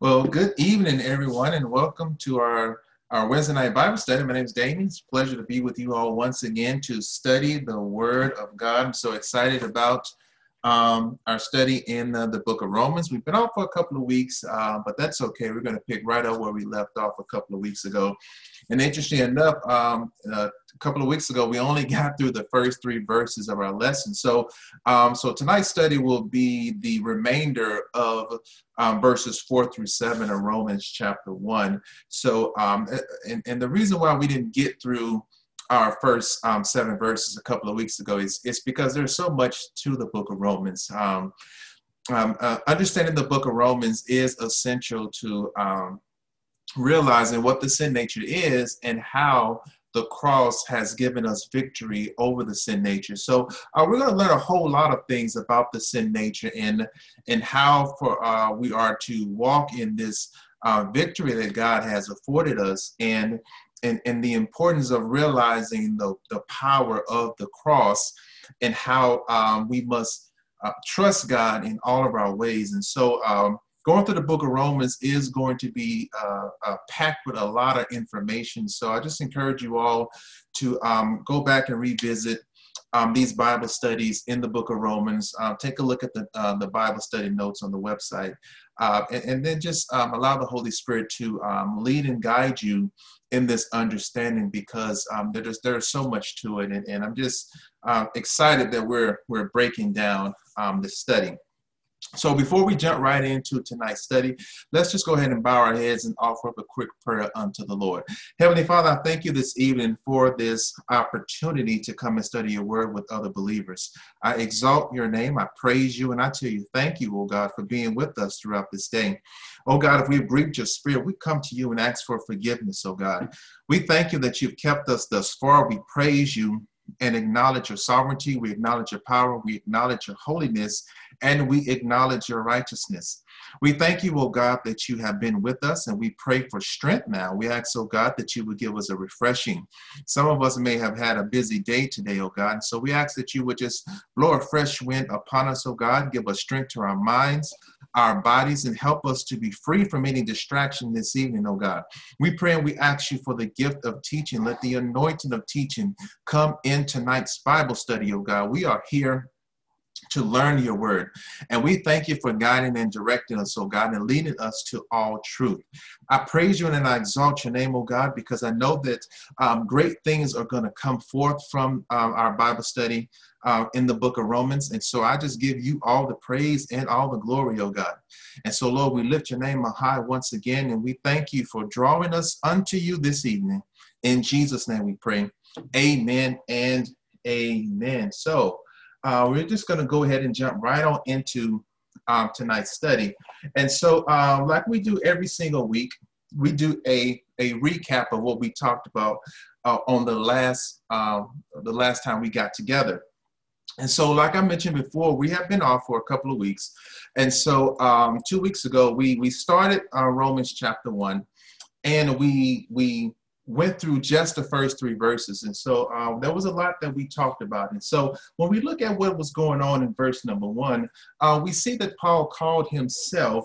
Well, good evening, everyone, and welcome to our, our Wednesday night Bible study. My name is Damien. It's a pleasure to be with you all once again to study the Word of God. I'm so excited about um, our study in uh, the book of Romans. We've been off for a couple of weeks, uh, but that's okay. We're going to pick right up where we left off a couple of weeks ago. And interesting enough, um, uh, a couple of weeks ago, we only got through the first three verses of our lesson. So, um, so tonight's study will be the remainder of um, verses four through seven of Romans chapter one. So, um, and, and the reason why we didn't get through our first um, seven verses a couple of weeks ago is, is because there's so much to the book of Romans. Um, um, uh, understanding the book of Romans is essential to um, realizing what the sin nature is and how the cross has given us victory over the sin nature. So uh, we're going to learn a whole lot of things about the sin nature and and how for uh, we are to walk in this uh, victory that God has afforded us and and, and the importance of realizing the, the power of the cross and how um, we must uh, trust God in all of our ways. And so, um, going through the book of Romans is going to be uh, uh, packed with a lot of information. So, I just encourage you all to um, go back and revisit. Um, these Bible studies in the book of Romans. Uh, take a look at the, uh, the Bible study notes on the website. Uh, and, and, then just um, allow the Holy Spirit to um, lead and guide you in this understanding because um, there's there's so much to it, and, and I'm just uh, excited that we're we're breaking down um, the study. So before we jump right into tonight's study, let's just go ahead and bow our heads and offer up a quick prayer unto the Lord. Heavenly Father, I thank you this evening for this opportunity to come and study your word with other believers. I exalt your name, I praise you, and I tell you, thank you, oh God, for being with us throughout this day. Oh God, if we've grieved your spirit, we come to you and ask for forgiveness, oh God. We thank you that you've kept us thus far. We praise you and acknowledge your sovereignty. We acknowledge your power. We acknowledge your holiness and we acknowledge your righteousness. We thank you, O God, that you have been with us and we pray for strength now. We ask, O God, that you would give us a refreshing. Some of us may have had a busy day today, O God. And so we ask that you would just blow a fresh wind upon us, O God, give us strength to our minds, our bodies, and help us to be free from any distraction this evening, O God. We pray and we ask you for the gift of teaching. Let the anointing of teaching come in tonight's Bible study, O God. We are here to learn your word. And we thank you for guiding and directing us, oh God, and leading us to all truth. I praise you and I exalt your name, oh God, because I know that um, great things are going to come forth from um, our Bible study uh, in the book of Romans. And so I just give you all the praise and all the glory, oh God. And so, Lord, we lift your name high once again, and we thank you for drawing us unto you this evening. In Jesus' name we pray. Amen and amen. So, uh, we're just going to go ahead and jump right on into um, tonight's study. And so, um, like we do every single week, we do a, a recap of what we talked about uh, on the last um, the last time we got together. And so, like I mentioned before, we have been off for a couple of weeks. And so, um, two weeks ago, we we started uh, Romans chapter one, and we we went through just the first three verses. And so um, there was a lot that we talked about. And so when we look at what was going on in verse number one, uh, we see that Paul called himself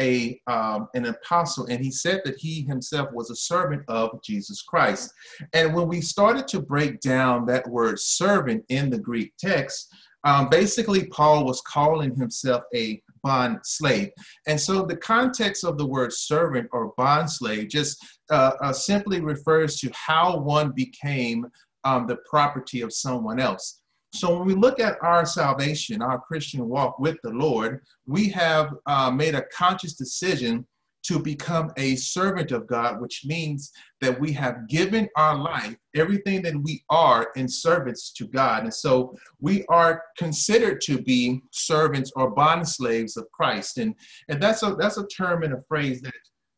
a um, an apostle and he said that he himself was a servant of jesus christ and when we started to break down that word servant in the greek text um, basically paul was calling himself a bond slave. And so the context of the word servant or bond slave just uh, uh, simply refers to how one became um, the property of someone else. So when we look at our salvation, our Christian walk with the Lord, we have uh, made a conscious decision to become a servant of God, which means that we have given our life, everything that we are, in service to God. And so we are considered to be servants or bond slaves of Christ. And, and that's, a, that's a term and a phrase that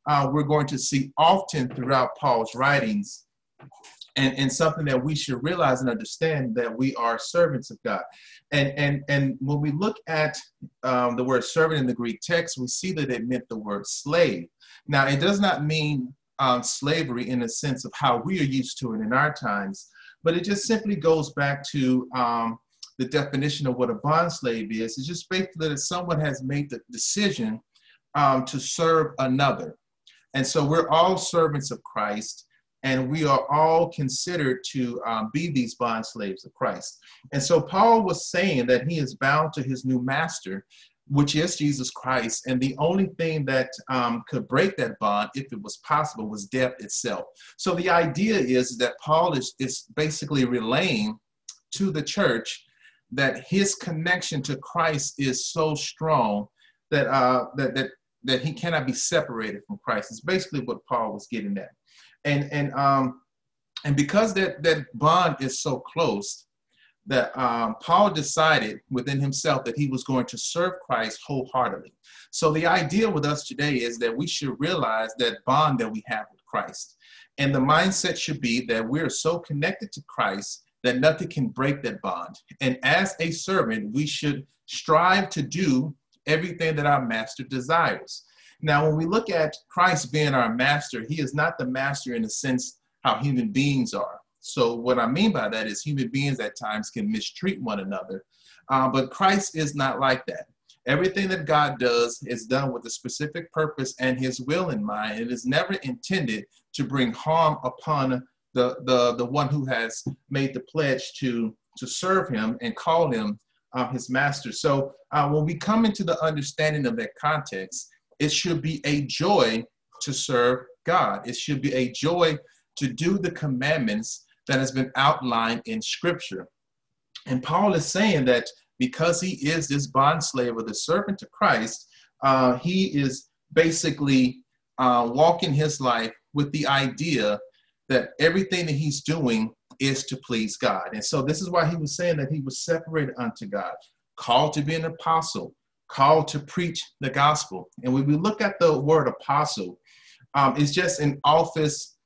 uh, we're going to see often throughout Paul's writings and, and something that we should realize and understand that we are servants of God. And, and, and when we look at um, the word servant in the Greek text, we see that it meant the word slave. Now, it does not mean um, slavery in the sense of how we are used to it in our times, but it just simply goes back to um, the definition of what a bond slave is. It's just basically that someone has made the decision um, to serve another. And so we're all servants of Christ, and we are all considered to um, be these bond slaves of Christ. And so Paul was saying that he is bound to his new master, which is Jesus Christ. And the only thing that um, could break that bond, if it was possible, was death itself. So the idea is that Paul is, is basically relaying to the church that his connection to Christ is so strong that, uh, that, that, that he cannot be separated from Christ. It's basically what Paul was getting at. And, and, um, and because that, that bond is so close, that um, Paul decided within himself that he was going to serve Christ wholeheartedly. So the idea with us today is that we should realize that bond that we have with Christ. And the mindset should be that we're so connected to Christ that nothing can break that bond. And as a servant, we should strive to do everything that our master desires. Now, when we look at Christ being our master, he is not the master in the sense how human beings are. So, what I mean by that is human beings at times can mistreat one another, uh, but Christ is not like that. Everything that God does is done with a specific purpose and his will in mind. It is never intended to bring harm upon the, the, the one who has made the pledge to, to serve him and call him uh, his master. So uh, when we come into the understanding of that context, it should be a joy to serve God. It should be a joy to do the commandments that has been outlined in scripture. And Paul is saying that because he is this bond slave or the servant to Christ, uh, he is basically uh, walking his life with the idea that everything that he's doing is to please God. And so this is why he was saying that he was separated unto God, called to be an apostle, called to preach the gospel. And when we look at the word apostle, um, it's just an office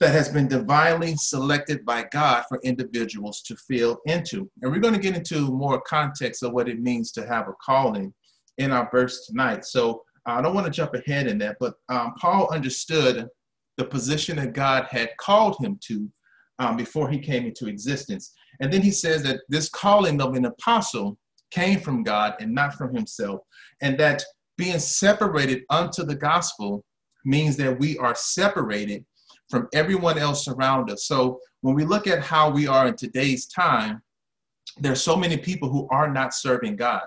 that has been divinely selected by God for individuals to fill into. And we're going to get into more context of what it means to have a calling in our verse tonight. So I don't want to jump ahead in that, but um, Paul understood the position that God had called him to um, before he came into existence. And then he says that this calling of an apostle came from God and not from himself, and that being separated unto the gospel means that we are separated from everyone else around us. So when we look at how we are in today's time, there are so many people who are not serving God.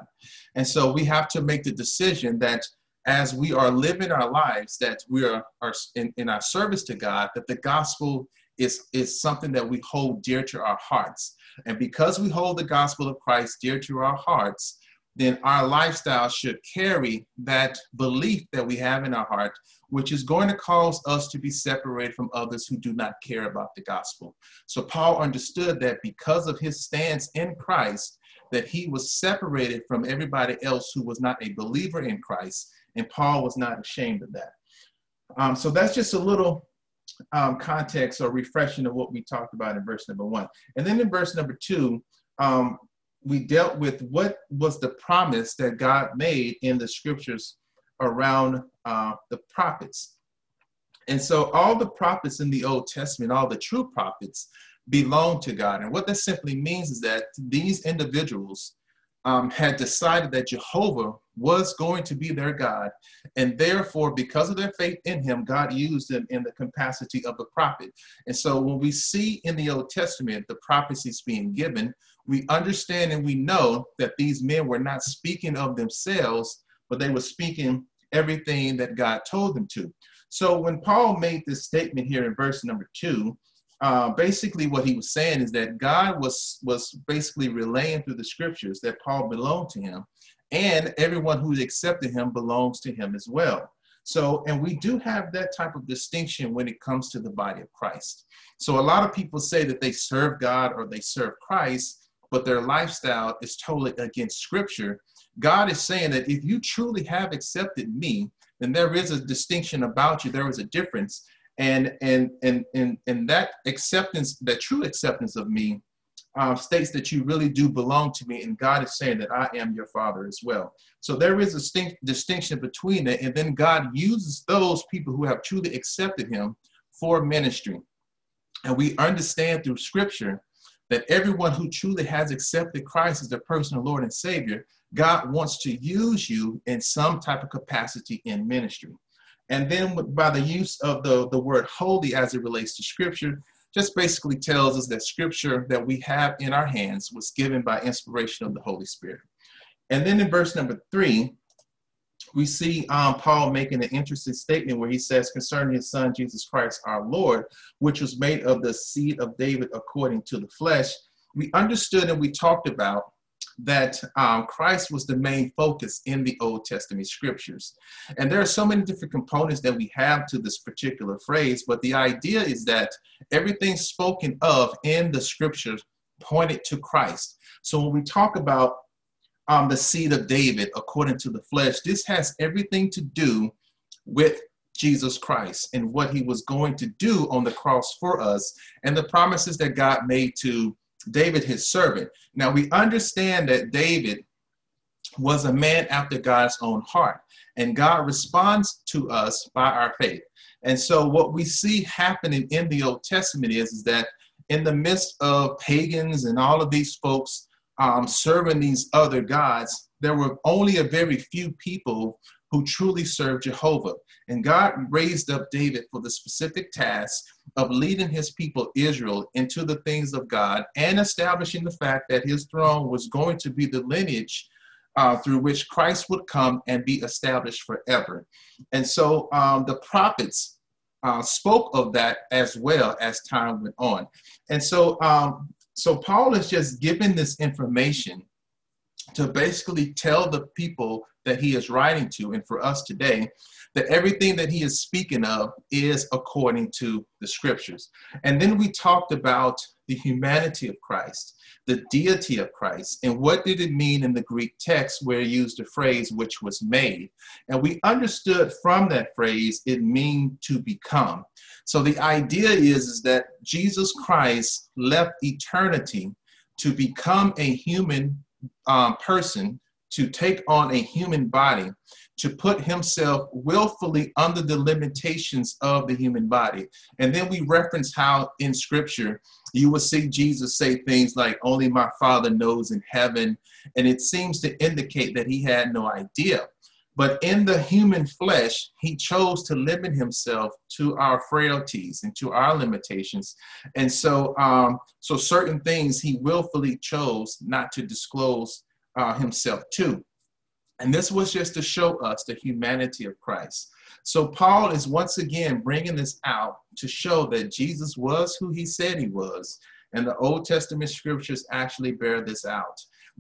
And so we have to make the decision that as we are living our lives, that we are, are in, in our service to God, that the gospel is, is something that we hold dear to our hearts. And because we hold the gospel of Christ dear to our hearts, then our lifestyle should carry that belief that we have in our heart, which is going to cause us to be separated from others who do not care about the gospel. So Paul understood that because of his stance in Christ, that he was separated from everybody else who was not a believer in Christ, and Paul was not ashamed of that. Um, so that's just a little um, context or refreshing of what we talked about in verse number one. And then in verse number two, um, we dealt with what was the promise that God made in the scriptures around uh, the prophets. And so all the prophets in the Old Testament, all the true prophets, belong to God. And what that simply means is that these individuals um, had decided that Jehovah was going to be their God. And therefore, because of their faith in him, God used them in the capacity of the prophet. And so when we see in the Old Testament the prophecies being given, we understand and we know that these men were not speaking of themselves, but they were speaking everything that God told them to. So when Paul made this statement here in verse number two, uh, basically what he was saying is that God was was basically relaying through the scriptures that Paul belonged to him, and everyone who accepted him belongs to him as well. So, and we do have that type of distinction when it comes to the body of Christ. So, a lot of people say that they serve God or they serve Christ, but their lifestyle is totally against Scripture. God is saying that if you truly have accepted me, then there is a distinction about you. There is a difference and and and and, and that acceptance that true acceptance of me uh, states that you really do belong to me and god is saying that i am your father as well so there is a distinct, distinction between it and then god uses those people who have truly accepted him for ministry and we understand through scripture that everyone who truly has accepted christ as their personal lord and savior God wants to use you in some type of capacity in ministry. And then by the use of the, the word holy as it relates to scripture, just basically tells us that scripture that we have in our hands was given by inspiration of the Holy Spirit. And then in verse number three, we see um, Paul making an interesting statement where he says, concerning his son, Jesus Christ our Lord, which was made of the seed of David according to the flesh. We understood and we talked about that um, Christ was the main focus in the Old Testament scriptures. And there are so many different components that we have to this particular phrase, but the idea is that everything spoken of in the scriptures pointed to Christ. So when we talk about um, the seed of David according to the flesh, this has everything to do with Jesus Christ and what he was going to do on the cross for us and the promises that God made to David, his servant. Now we understand that David was a man after God's own heart, and God responds to us by our faith. And so what we see happening in the Old Testament is, is that in the midst of pagans and all of these folks um, serving these other gods, there were only a very few people who truly served Jehovah. And God raised up David for the specific task of leading his people Israel into the things of God and establishing the fact that his throne was going to be the lineage uh, through which Christ would come and be established forever. And so um, the prophets uh, spoke of that as well as time went on. And so, um, so Paul is just giving this information to basically tell the people that he is writing to, and for us today, that everything that he is speaking of is according to the scriptures. And then we talked about the humanity of Christ, the deity of Christ, and what did it mean in the Greek text where he used the phrase which was made. And we understood from that phrase it mean to become. So the idea is, is that Jesus Christ left eternity to become a human um, person to take on a human body, to put himself willfully under the limitations of the human body. And then we reference how in scripture you will see Jesus say things like, Only my Father knows in heaven. And it seems to indicate that he had no idea. But in the human flesh, he chose to limit himself to our frailties and to our limitations. And so, um, so certain things he willfully chose not to disclose uh, himself too. And this was just to show us the humanity of Christ. So Paul is once again bringing this out to show that Jesus was who he said he was. And the Old Testament scriptures actually bear this out.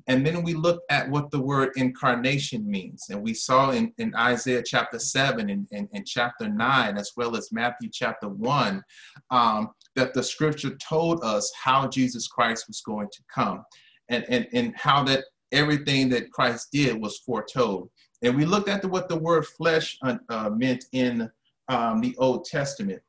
And then we look at what the word incarnation means. And we saw in, in Isaiah chapter 7 and, and, and chapter 9, as well as Matthew chapter 1, um, that the scripture told us how Jesus Christ was going to come and, and, and how that everything that Christ did was foretold. And we looked at the, what the word flesh uh, uh, meant in um, the Old Testament.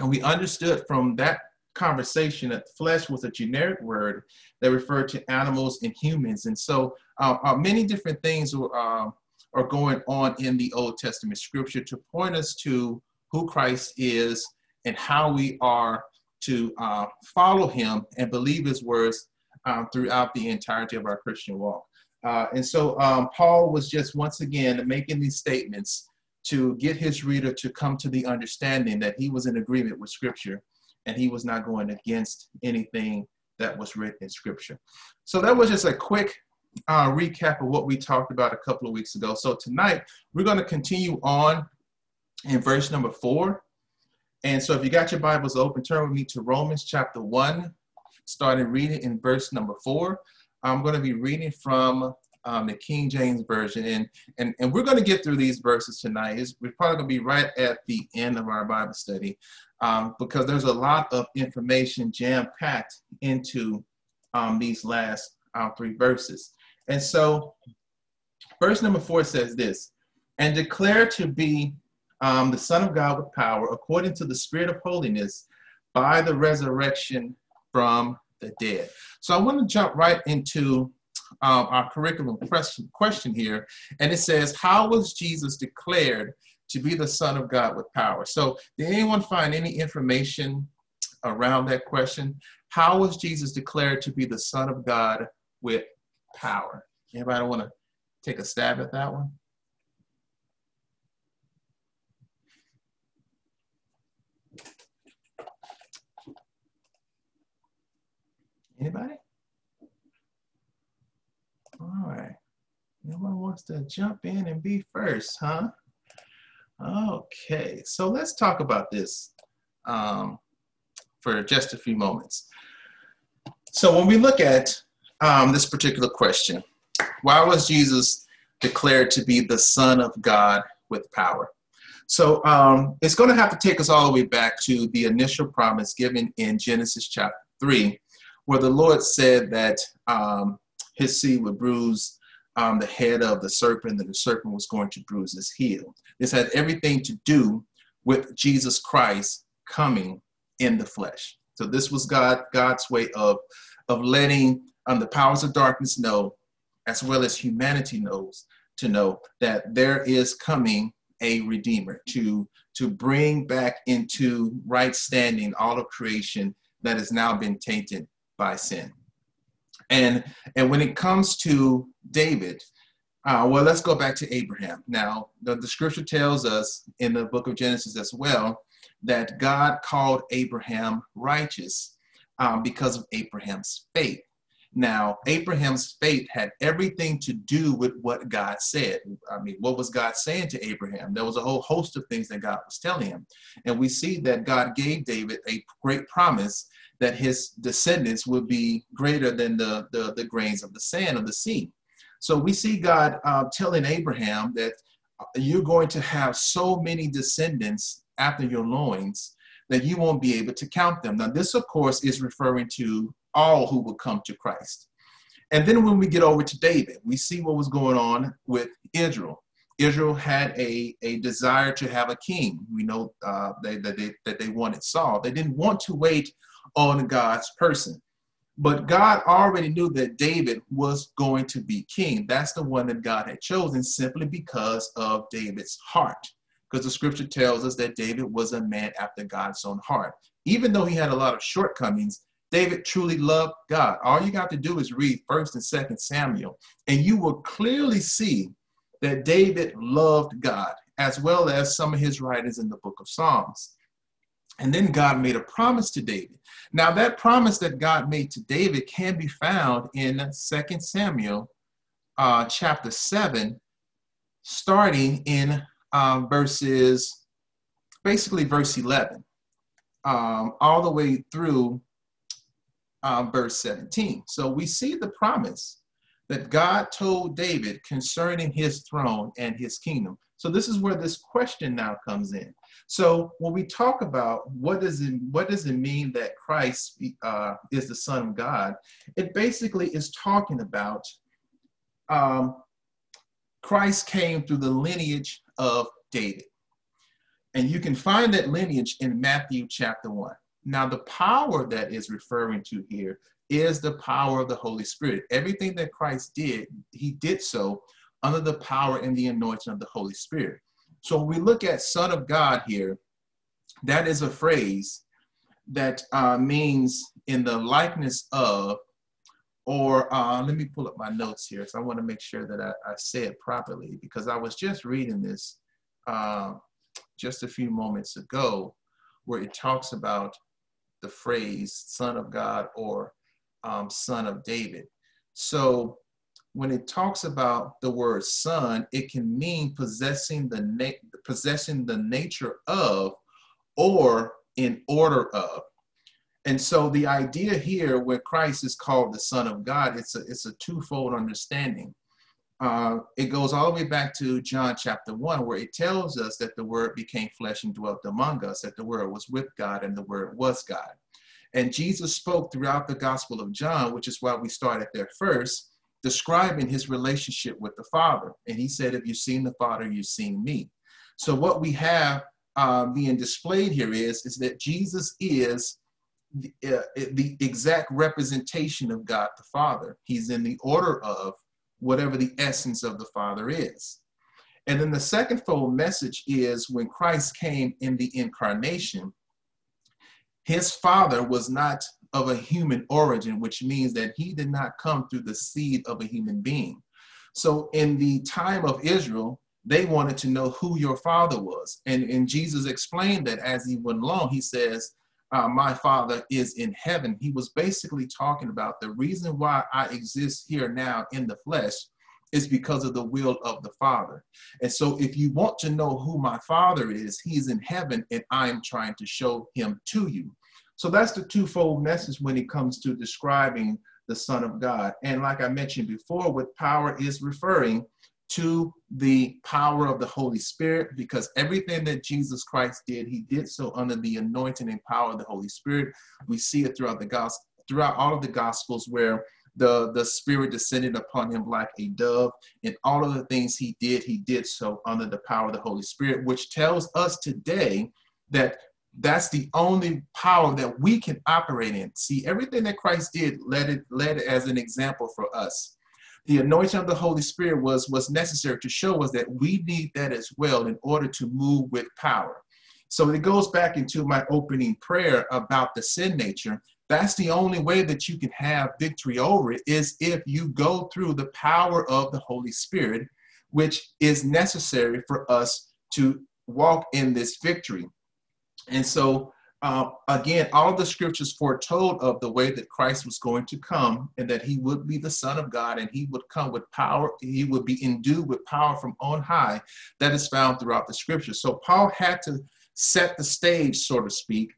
And we understood from that conversation that flesh was a generic word that referred to animals and humans. And so uh, uh, many different things are, uh, are going on in the Old Testament scripture to point us to who Christ is and how we are to uh, follow him and believe his words um, throughout the entirety of our Christian walk. Uh, and so um, Paul was just once again making these statements to get his reader to come to the understanding that he was in agreement with Scripture and he was not going against anything that was written in Scripture. So that was just a quick uh, recap of what we talked about a couple of weeks ago. So tonight we're going to continue on in verse number four. And so if you got your Bibles open, turn with me to Romans chapter 1, started reading in verse number four. I'm going to be reading from um, the King James Version, and, and, and we're going to get through these verses tonight. It's, we're probably going to be right at the end of our Bible study um, because there's a lot of information jam packed into um, these last uh, three verses. And so, verse number four says this and declare to be um, the Son of God with power, according to the Spirit of holiness, by the resurrection from the dead. So I want to jump right into um, our curriculum question, question here. And it says, How was Jesus declared to be the Son of God with power? So, did anyone find any information around that question? How was Jesus declared to be the Son of God with power? Anybody want to take a stab at that one? Anybody? All right. No one wants to jump in and be first, huh? Okay, so let's talk about this um, for just a few moments. So when we look at um, this particular question, why was Jesus declared to be the Son of God with power? So um, it's going to have to take us all the way back to the initial promise given in Genesis chapter 3, where the Lord said that um, his seed would bruise um, the head of the serpent, and the serpent was going to bruise his heel. This had everything to do with Jesus Christ coming in the flesh. So this was God God's way of of letting um, the powers of darkness know, as well as humanity knows, to know that there is coming a redeemer to to bring back into right standing all of creation that has now been tainted by sin. And and when it comes to David, uh, well, let's go back to Abraham. Now, the, the scripture tells us in the book of Genesis as well that God called Abraham righteous um, because of Abraham's faith. Now, Abraham's faith had everything to do with what God said. I mean, what was God saying to Abraham? There was a whole host of things that God was telling him. And we see that God gave David a great promise that his descendants would be greater than the, the, the grains of the sand of the sea. So we see God uh, telling Abraham that you're going to have so many descendants after your loins that you won't be able to count them. Now, this, of course, is referring to all who will come to Christ. And then when we get over to David, we see what was going on with Israel. Israel had a, a desire to have a king. We know uh, they, that, they, that they wanted Saul. They didn't want to wait on God's person. But God already knew that David was going to be king. That's the one that God had chosen simply because of David's heart. Because the scripture tells us that David was a man after God's own heart. Even though he had a lot of shortcomings, David truly loved God. All you got to do is read 1st and 2nd Samuel, and you will clearly see that David loved God, as well as some of his writings in the book of Psalms. And then God made a promise to David. Now, that promise that God made to David can be found in 2 Samuel uh, chapter 7, starting in um, verses, basically verse 11, um, all the way through uh, verse 17. So we see the promise that God told David concerning his throne and his kingdom. So this is where this question now comes in. So when we talk about what does it what does it mean that Christ uh, is the Son of God, it basically is talking about um, Christ came through the lineage of David, and you can find that lineage in Matthew chapter one. Now the power that is referring to here is the power of the Holy Spirit. Everything that Christ did, he did so under the power and the anointing of the Holy Spirit. So we look at Son of God here, that is a phrase that uh, means in the likeness of, or uh, let me pull up my notes here. So I want to make sure that I, I say it properly because I was just reading this uh, just a few moments ago where it talks about the phrase son of God or um, son of David. So when it talks about the word son, it can mean possessing the na- possessing the nature of or in order of. And so the idea here where Christ is called the Son of God, it's a, it's a twofold understanding. Uh, it goes all the way back to John chapter 1, where it tells us that the Word became flesh and dwelt among us, that the Word was with God and the Word was God. And Jesus spoke throughout the Gospel of John, which is why we started there first, describing his relationship with the Father. And he said, If you've seen the Father, you've seen me. So what we have uh, being displayed here is, is that Jesus is the, uh, the exact representation of God the Father. He's in the order of whatever the essence of the Father is. And then the second fold message is when Christ came in the incarnation, his father was not of a human origin, which means that he did not come through the seed of a human being. So in the time of Israel, they wanted to know who your father was. And, and Jesus explained that as he went along, he says, uh, My father is in heaven. He was basically talking about the reason why I exist here now in the flesh is because of the will of the Father. And so, if you want to know who my Father is, He's in heaven, and I'm trying to show Him to you. So, that's the twofold message when it comes to describing the Son of God. And like I mentioned before, with power is referring to the power of the Holy Spirit, because everything that Jesus Christ did, He did so under the anointing and power of the Holy Spirit. We see it throughout the gospel, throughout all of the gospels where the, the Spirit descended upon him like a dove. And all of the things he did, he did so under the power of the Holy Spirit, which tells us today that that's the only power that we can operate in. See, everything that Christ did led it led as an example for us. The anointing of the Holy Spirit was was necessary to show us that we need that as well in order to move with power. So it goes back into my opening prayer about the sin nature. That's the only way that you can have victory over it is if you go through the power of the Holy Spirit, which is necessary for us to walk in this victory. And so, uh, again, all the scriptures foretold of the way that Christ was going to come and that he would be the Son of God and he would come with power, he would be endued with power from on high. That is found throughout the scriptures. So, Paul had to set the stage, so to speak,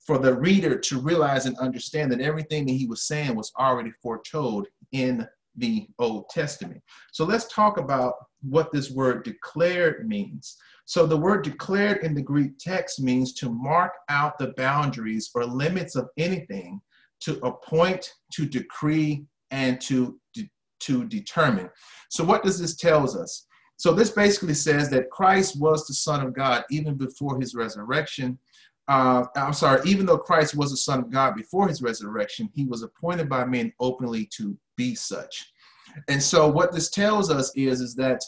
for the reader to realize and understand that everything that he was saying was already foretold in the Old Testament. So let's talk about what this word declared means. So the word declared in the Greek text means to mark out the boundaries or limits of anything, to appoint, to decree, and to, de- to determine. So what does this tells us? So this basically says that Christ was the Son of God even before his resurrection uh, I'm sorry, even though Christ was the Son of God before his resurrection, he was appointed by men openly to be such. And so, what this tells us is, is that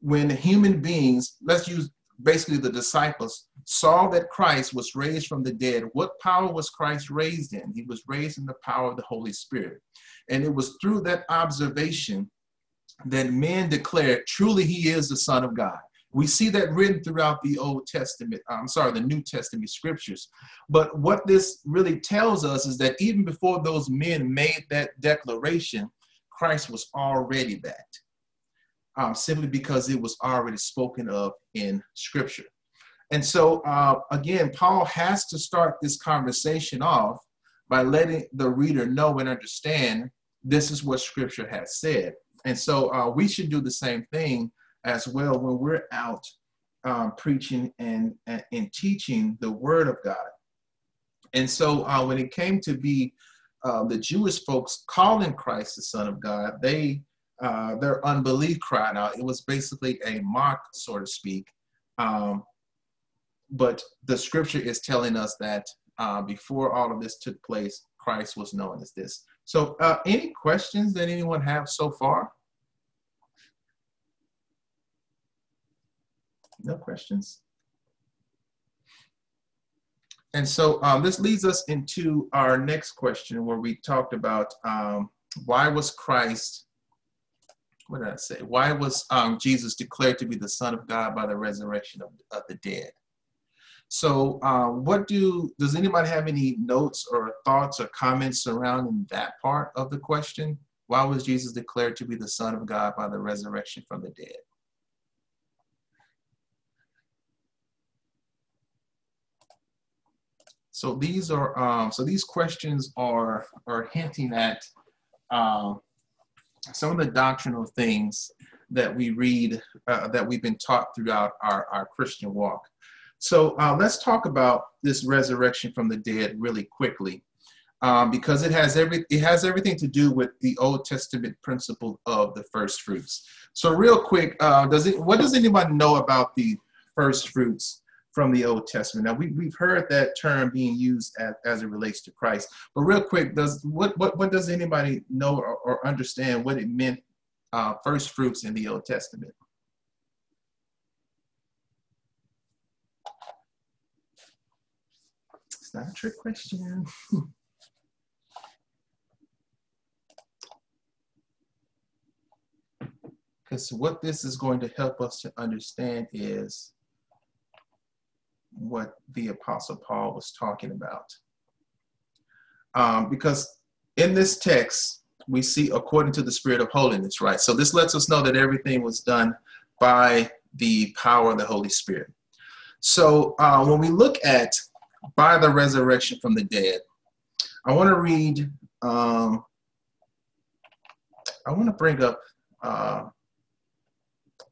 when human beings, let's use basically the disciples, saw that Christ was raised from the dead, what power was Christ raised in? He was raised in the power of the Holy Spirit. And it was through that observation that men declared, truly, he is the Son of God. We see that written throughout the Old Testament, uh, I'm sorry, the New Testament scriptures. But what this really tells us is that even before those men made that declaration, Christ was already that, um, simply because it was already spoken of in scripture. And so, uh, again, Paul has to start this conversation off by letting the reader know and understand this is what scripture has said. And so, uh, we should do the same thing as well when we're out um, preaching and, and, teaching the word of God. And so uh, when it came to be uh, the Jewish folks calling Christ the Son of God, they uh, their unbelief cried out. It was basically a mock, so to speak. Um, but the scripture is telling us that uh, before all of this took place, Christ was known as this. So, uh, any questions that anyone have so far? No questions? And so um, this leads us into our next question where we talked about um, why was Christ, what did I say? Why was um, Jesus declared to be the Son of God by the resurrection of, of the dead? So uh, what do, does anybody have any notes or thoughts or comments surrounding that part of the question? Why was Jesus declared to be the Son of God by the resurrection from the dead? So these are um, so these questions are are hinting at um, some of the doctrinal things that we read uh, that we've been taught throughout our, our Christian walk. So uh, let's talk about this resurrection from the dead really quickly, um, because it has every it has everything to do with the Old Testament principle of the first fruits. So real quick, uh, does it what does anybody know about the first fruits from the Old Testament. Now we, we've heard that term being used as, as it relates to Christ, but real quick, does what what, what does anybody know or, or understand what it meant uh, first fruits in the Old Testament? It's not a trick question. because what this is going to help us to understand is what the Apostle Paul was talking about. Um, because in this text, we see according to the Spirit of holiness, right? So this lets us know that everything was done by the power of the Holy Spirit. So uh, when we look at by the resurrection from the dead, I want to read, um, I want to bring up uh,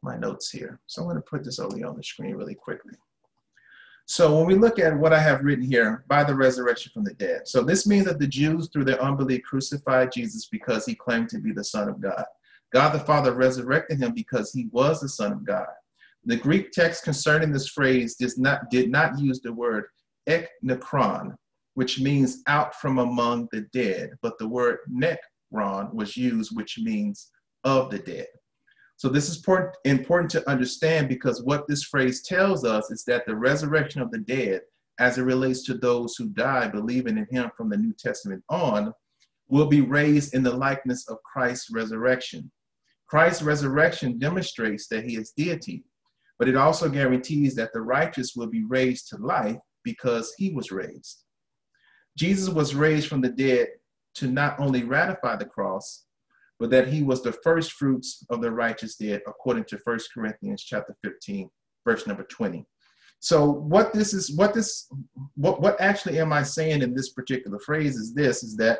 my notes here. So I'm going to put this over on the screen really quickly. So when we look at what I have written here, by the resurrection from the dead. So this means that the Jews, through their unbelief, crucified Jesus because he claimed to be the Son of God. God the Father resurrected him because he was the Son of God. The Greek text concerning this phrase does not, did not use the word eknekron, which means out from among the dead, but the word nekron was used, which means of the dead. So this is important to understand because what this phrase tells us is that the resurrection of the dead, as it relates to those who die believing in him from the New Testament on, will be raised in the likeness of Christ's resurrection. Christ's resurrection demonstrates that he is deity, but it also guarantees that the righteous will be raised to life because he was raised. Jesus was raised from the dead to not only ratify the cross, but that he was the first fruits of the righteous dead, according to 1 Corinthians chapter 15, verse number 20. So what this is, what this, what, what actually am I saying in this particular phrase is this, is that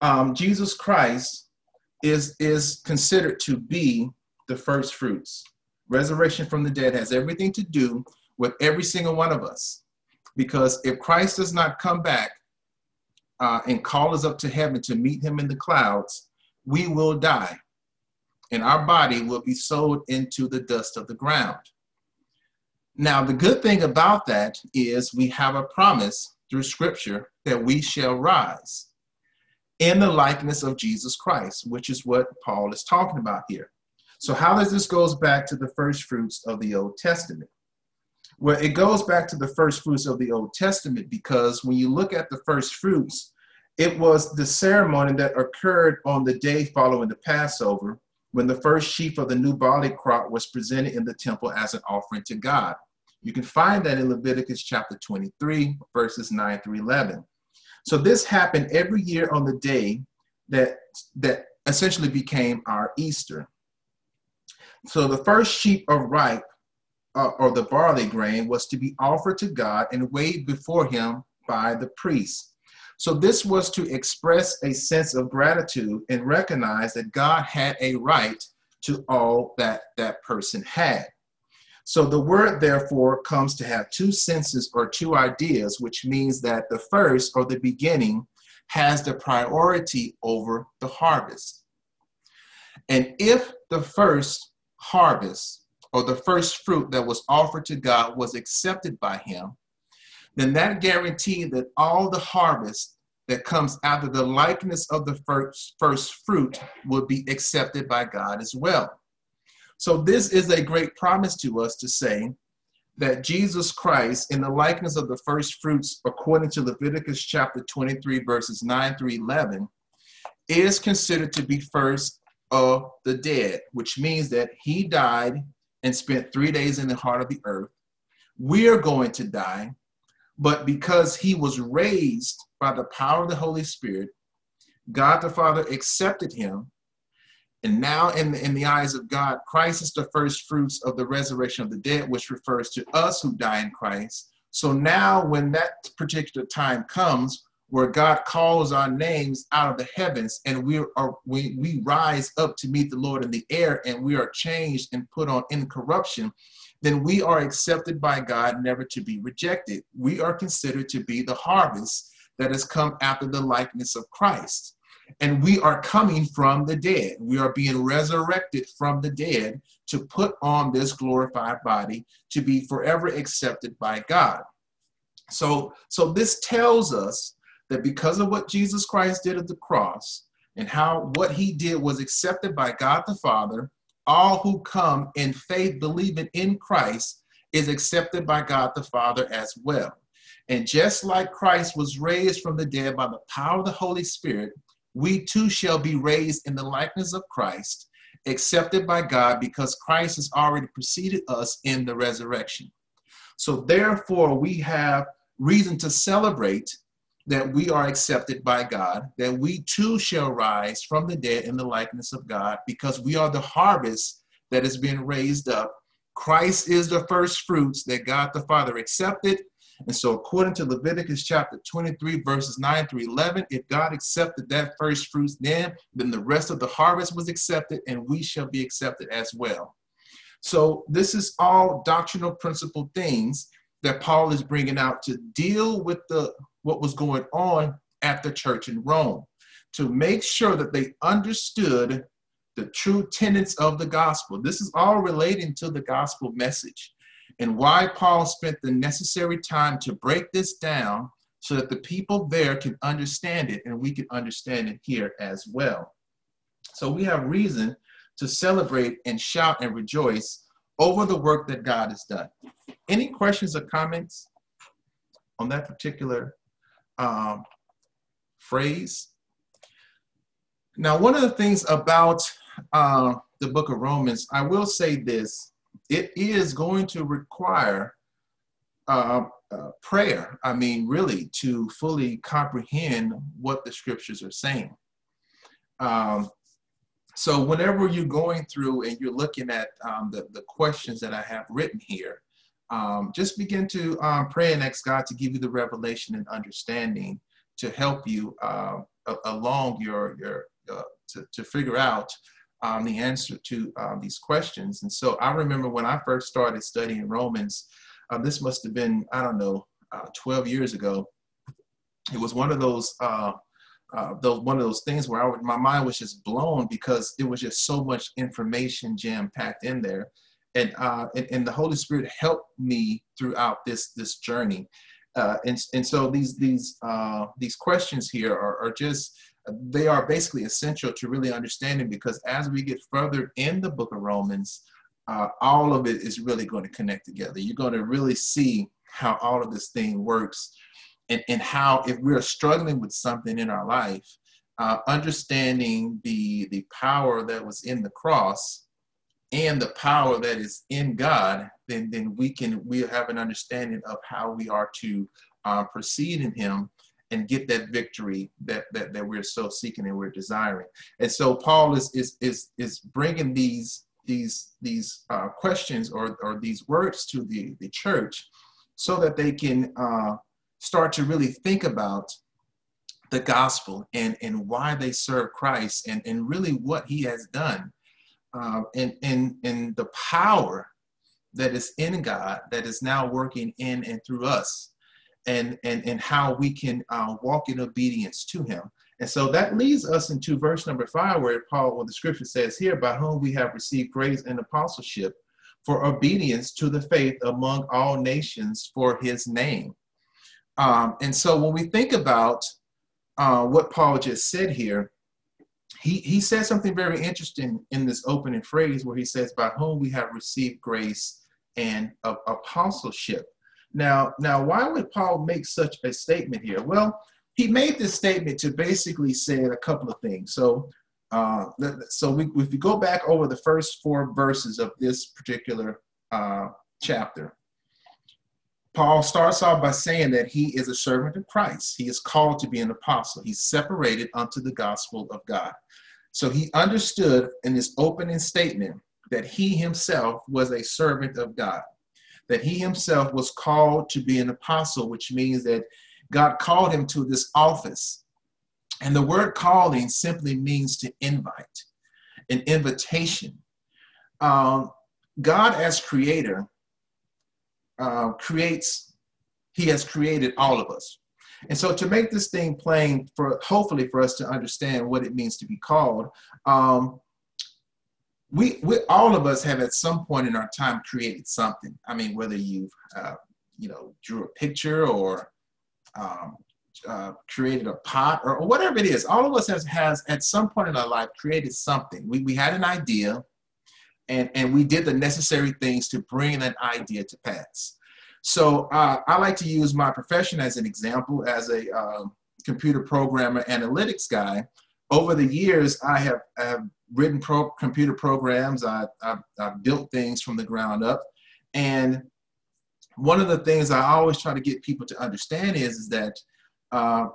um, Jesus Christ is, is considered to be the first fruits. Resurrection from the dead has everything to do with every single one of us. Because if Christ does not come back uh, and call us up to heaven to meet him in the clouds, we will die. And our body will be sold into the dust of the ground. Now, the good thing about that is we have a promise through scripture that we shall rise in the likeness of Jesus Christ, which is what Paul is talking about here. So, how does this goes back to the first fruits of the Old Testament? Well, it goes back to the first fruits of the Old Testament because when you look at the first fruits, it was the ceremony that occurred on the day following the Passover when the first sheaf of the new barley crop was presented in the temple as an offering to God. You can find that in Leviticus chapter 23, verses 9 through 11. So this happened every year on the day that, that essentially became our Easter. So the first sheep of ripe, uh, or the barley grain, was to be offered to God and weighed before him by the priest. So this was to express a sense of gratitude and recognize that God had a right to all that that person had. So the word, therefore, comes to have two senses or two ideas, which means that the first or the beginning has the priority over the harvest. And if the first harvest or the first fruit that was offered to God was accepted by him, then that guaranteed that all the harvest that comes after the likeness of the first, first fruit will be accepted by God as well. So this is a great promise to us to say that Jesus Christ, in the likeness of the first fruits, according to Leviticus chapter 23, verses 9 through 11, is considered to be first of the dead, which means that he died and spent three days in the heart of the earth. We are going to die, but because he was raised by the power of the Holy Spirit, God the Father accepted him and now, in the, in the eyes of God, Christ is the first fruits of the resurrection of the dead, which refers to us who die in Christ. So now, when that particular time comes, where God calls our names out of the heavens and we are we, we rise up to meet the Lord in the air and we are changed and put on incorruption, then we are accepted by God, never to be rejected. We are considered to be the harvest that has come after the likeness of Christ and we are coming from the dead. We are being resurrected from the dead to put on this glorified body to be forever accepted by God. So, so this tells us that because of what Jesus Christ did at the cross and how what he did was accepted by God the Father, all who come in faith believing in Christ is accepted by God the Father as well. And just like Christ was raised from the dead by the power of the Holy Spirit, we too shall be raised in the likeness of Christ, accepted by God because Christ has already preceded us in the resurrection. So therefore, we have reason to celebrate that we are accepted by God, that we too shall rise from the dead in the likeness of God, because we are the harvest that has been raised up. Christ is the first fruits that God the Father accepted. And so, according to Leviticus chapter 23, verses 9 through 11, if God accepted that first fruits then, then the rest of the harvest was accepted, and we shall be accepted as well. So, this is all doctrinal principle things that Paul is bringing out to deal with the what was going on at the church in Rome, to make sure that they understood the true tenets of the gospel. This is all relating to the gospel message and why Paul spent the necessary time to break this down so that the people there can understand it and we can understand it here as well. So we have reason to celebrate and shout and rejoice over the work that God has done. Any questions or comments on that particular um, phrase? Now, one of the things about uh, the book of Romans, I will say this it is going to require uh, uh, prayer. I mean, really, to fully comprehend what the scriptures are saying. Um, so whenever you're going through and you're looking at um, the, the questions that I have written here, um, just begin to um, pray and ask God to give you the revelation and understanding to help you uh, along your, your uh, to, to figure out um, the answer to um, these questions. And so I remember when I first started studying Romans, uh, this must have been, I don't know, uh, 12 years ago. It was one of those uh, uh, those one of those things where I would, my mind was just blown because it was just so much information jam packed in there, and, uh, and, and the Holy Spirit helped me throughout this this journey, uh, and and so these these uh, these questions here are, are just they are basically essential to really understanding because as we get further in the Book of Romans, uh, all of it is really going to connect together. You're going to really see how all of this thing works and, and how if we're struggling with something in our life, uh, understanding the the power that was in the cross and the power that is in God, then then we can we have an understanding of how we are to uh, proceed in Him and get that victory that, that that we're so seeking and we're desiring. And so Paul is is is is bringing these these these uh, questions or or these words to the the church so that they can uh, start to really think about the gospel and, and why they serve Christ and, and really what he has done um, and, and, and the power that is in God that is now working in and through us and, and, and how we can uh, walk in obedience to him. And so that leads us into verse number five, where Paul, well, the scripture says here, by whom we have received grace and apostleship for obedience to the faith among all nations for his name. Um, and so when we think about uh, what Paul just said here, he, he said something very interesting in this opening phrase where he says, by whom we have received grace and apostleship. Now, now, why would Paul make such a statement here? Well, he made this statement to basically say a couple of things. So, uh, so we, if we go back over the first four verses of this particular uh, chapter, Paul starts off by saying that he is a servant of Christ. He is called to be an apostle. He's separated unto the gospel of God. So he understood in his opening statement that he himself was a servant of God, that he himself was called to be an apostle, which means that God called him to this office. And the word calling simply means to invite, an invitation. Um, God, as creator, uh, creates, he has created all of us. And so to make this thing plain for hopefully for us to understand what it means to be called, um, we, we all of us have at some point in our time created something. I mean, whether you've uh, you know drew a picture or um, uh, created a pot or, or, whatever it is, all of us has, has at some point in our life created something. We, we had an idea, and, and we did the necessary things to bring that idea to pass. So uh, I like to use my profession as an example as a uh, computer programmer analytics guy. over the years, I have, I have written pro- computer programs. I, I've, I've built things from the ground up. And one of the things I always try to get people to understand is, is that, uh,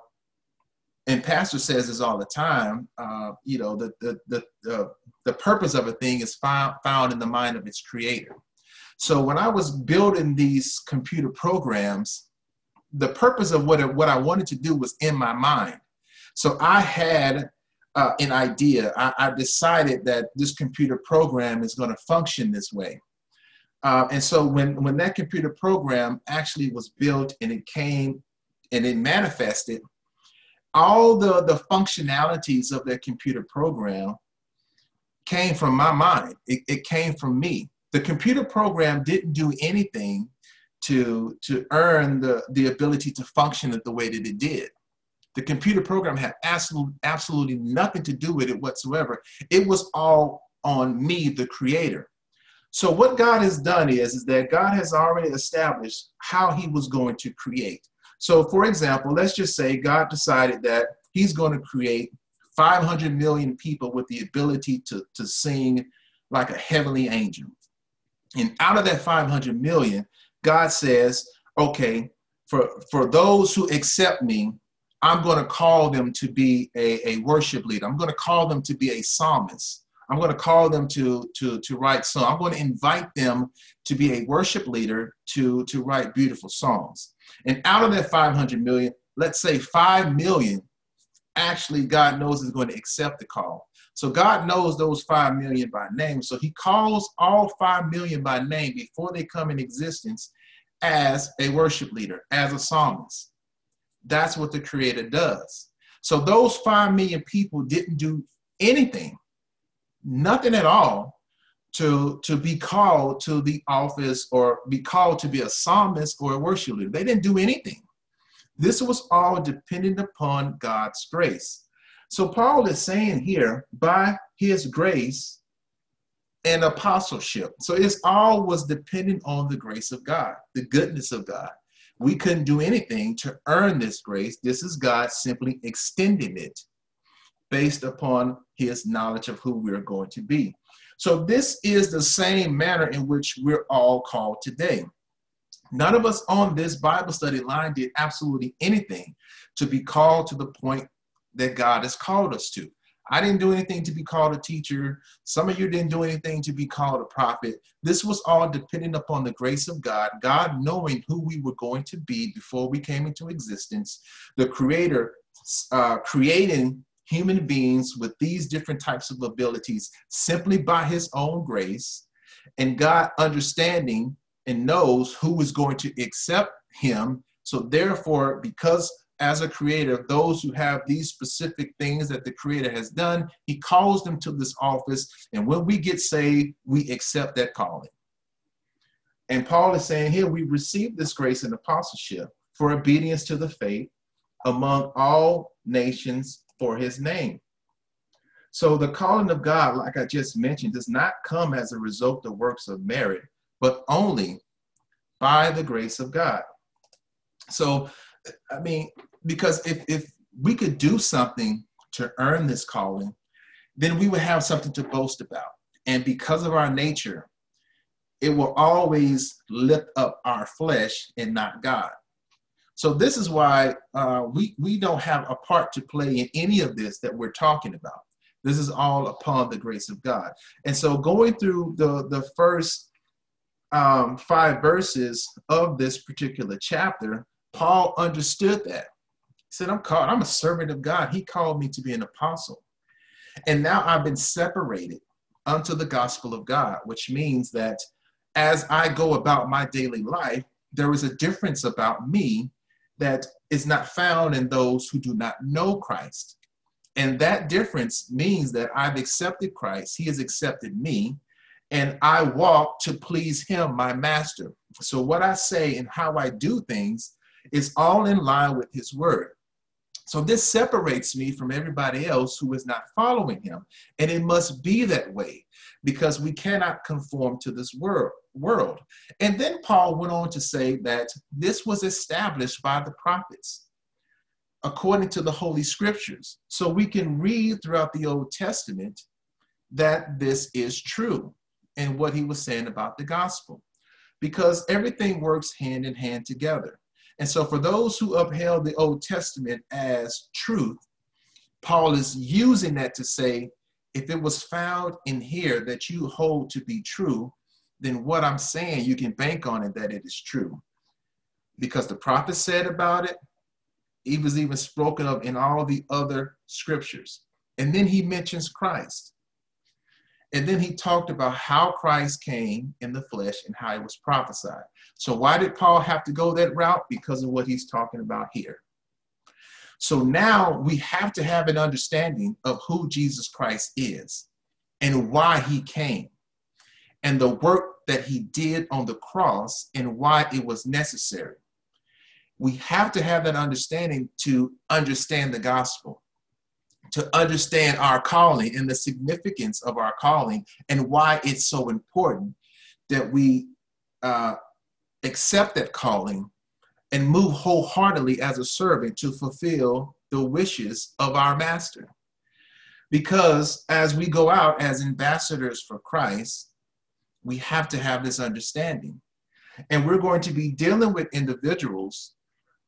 and Pastor says this all the time, uh, you know, the, the, the, the, the purpose of a thing is found, found in the mind of its creator. So when I was building these computer programs, the purpose of what, it, what I wanted to do was in my mind. So I had uh, an idea. I, I, decided that this computer program is going to function this way. Uh, and so when, when that computer program actually was built and it came and it manifested, all the, the functionalities of that computer program came from my mind. It, it came from me. The computer program didn't do anything to, to earn the, the ability to function the way that it did. The computer program had absolute, absolutely nothing to do with it whatsoever. It was all on me, the creator. So what God has done is, is that God has already established how he was going to create. So for example, let's just say God decided that he's going to create 500 million people with the ability to, to sing like a heavenly angel. And out of that 500 million, God says, okay, for, for those who accept me, I'm going to call them to be a, a worship leader. I'm going to call them to be a psalmist. I'm going to call them to, to, to write songs. I'm going to invite them to be a worship leader to, to write beautiful songs. And out of that 500 million, let's say 5 million actually God knows is going to accept the call. So God knows those 5 million by name. So he calls all 5 million by name before they come in existence as a worship leader, as a psalmist. That's what the creator does. So those 5 million people didn't do anything, nothing at all to, to be called to the office or be called to be a psalmist or a worship leader. They didn't do anything. This was all dependent upon God's grace. So Paul is saying here, by his grace and apostleship. So it's all was dependent on the grace of God, the goodness of God. We couldn't do anything to earn this grace. This is God simply extending it based upon his knowledge of who we're going to be. So this is the same manner in which we're all called today. None of us on this Bible study line did absolutely anything to be called to the point that God has called us to. I didn't do anything to be called a teacher. Some of you didn't do anything to be called a prophet. This was all dependent upon the grace of God, God knowing who we were going to be before we came into existence, the Creator uh, creating human beings with these different types of abilities simply by His own grace, and God understanding and knows who is going to accept Him. So, therefore, because as a creator, those who have these specific things that the creator has done, he calls them to this office. And when we get saved, we accept that calling. And Paul is saying here, we receive this grace and apostleship for obedience to the faith among all nations for his name. So the calling of God, like I just mentioned, does not come as a result of works of merit, but only by the grace of God. So I mean, because if if we could do something to earn this calling, then we would have something to boast about. And because of our nature, it will always lift up our flesh and not God. So this is why uh, we we don't have a part to play in any of this that we're talking about. This is all upon the grace of God. And so going through the the first um, five verses of this particular chapter, Paul understood that. He said, I'm called, I'm a servant of God. He called me to be an apostle. And now I've been separated unto the gospel of God, which means that as I go about my daily life, there is a difference about me that is not found in those who do not know Christ. And that difference means that I've accepted Christ, He has accepted me, and I walk to please Him, my master. So, what I say and how I do things is all in line with his word. So this separates me from everybody else who is not following him. And it must be that way because we cannot conform to this world. World. And then Paul went on to say that this was established by the prophets. according to the Holy Scriptures. So we can read throughout the Old Testament that this is true and what he was saying about the gospel because everything works hand in hand together. And so, for those who upheld the Old Testament as truth, Paul is using that to say, if it was found in here that you hold to be true, then what I'm saying, you can bank on it that it is true. Because the prophet said about it, it was even spoken of in all the other scriptures. And then he mentions Christ. And then he talked about how Christ came in the flesh and how it was prophesied. So, why did Paul have to go that route? Because of what he's talking about here. So now we have to have an understanding of who Jesus Christ is and why he came and the work that he did on the cross and why it was necessary. We have to have that understanding to understand the gospel, to understand our calling and the significance of our calling and why it's so important that we uh, accept that calling and move wholeheartedly as a servant to fulfill the wishes of our master. Because as we go out as ambassadors for Christ, we have to have this understanding. And we're going to be dealing with individuals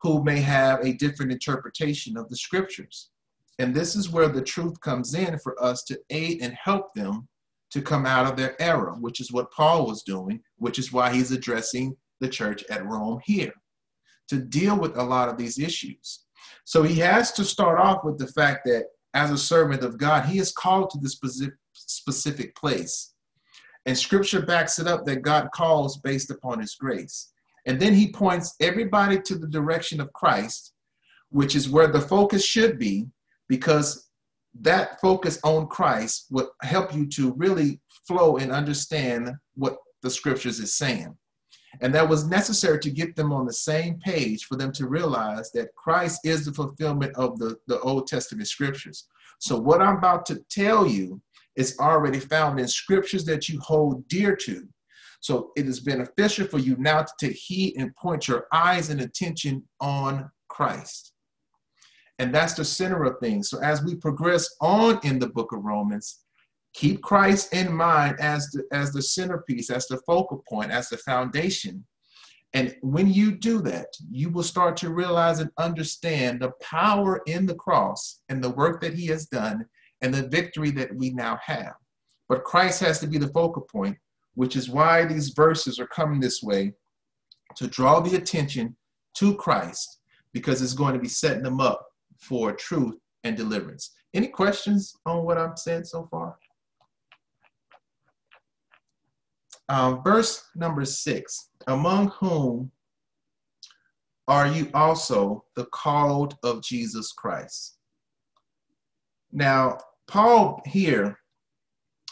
who may have a different interpretation of the scriptures. And this is where the truth comes in for us to aid and help them to come out of their error, which is what Paul was doing, which is why he's addressing the church at Rome here to deal with a lot of these issues. So he has to start off with the fact that as a servant of God, he is called to this specific, place. And scripture backs it up that God calls based upon his grace. And then he points everybody to the direction of Christ, which is where the focus should be, because that focus on Christ would help you to really flow and understand what the scriptures is saying. And that was necessary to get them on the same page for them to realize that Christ is the fulfillment of the, the Old Testament scriptures. So, what I'm about to tell you is already found in scriptures that you hold dear to. So, it is beneficial for you now to take heed and point your eyes and attention on Christ. And that's the center of things. So, as we progress on in the book of Romans, keep Christ in mind as the, as the centerpiece, as the focal point, as the foundation. And when you do that, you will start to realize and understand the power in the cross and the work that he has done and the victory that we now have. But Christ has to be the focal point, which is why these verses are coming this way to draw the attention to Christ, because it's going to be setting them up for truth and deliverance. Any questions on what I'm saying so far? Um, verse number six, among whom are you also the called of Jesus Christ? Now, Paul here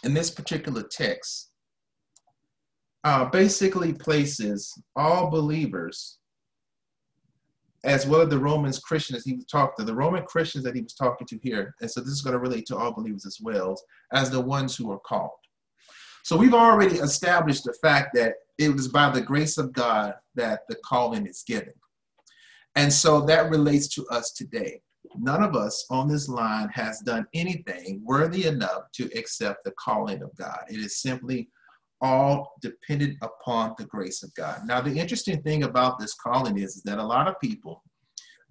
in this particular text uh, basically places all believers as well as the Romans Christians he was talking to, the Roman Christians that he was talking to here, and so this is going to relate to all believers as well, as the ones who are called. So we've already established the fact that it was by the grace of God that the calling is given. And so that relates to us today. None of us on this line has done anything worthy enough to accept the calling of God. It is simply all dependent upon the grace of God. Now, the interesting thing about this calling is, is that a lot of people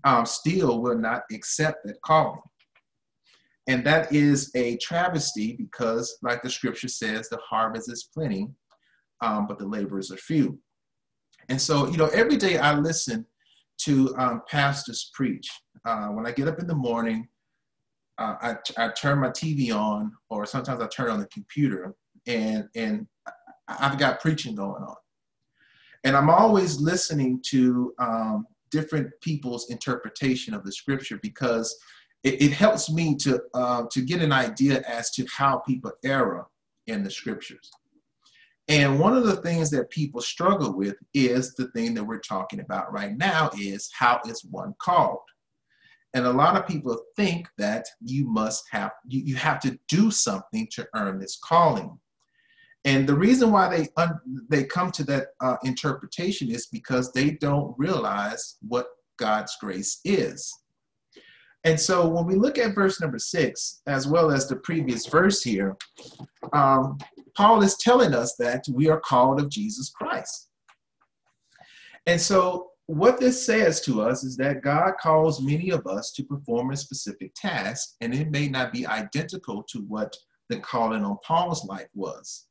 um, still will not accept that calling. And that is a travesty because, like the scripture says, the harvest is plenty, um, but the laborers are few. And so, you know, every day I listen to um, pastors preach. Uh, when I get up in the morning, uh, I, I turn my TV on, or sometimes I turn on the computer, and and I've got preaching going on. And I'm always listening to um, different people's interpretation of the scripture because it, it helps me to uh, to get an idea as to how people err in the scriptures. And one of the things that people struggle with is the thing that we're talking about right now is how is one called? And a lot of people think that you must have you, you have to do something to earn this calling. And the reason why they un, they come to that uh, interpretation is because they don't realize what God's grace is. And so when we look at verse number six, as well as the previous verse here, um, Paul is telling us that we are called of Jesus Christ. And so what this says to us is that God calls many of us to perform a specific task, and it may not be identical to what the calling on Paul's life was.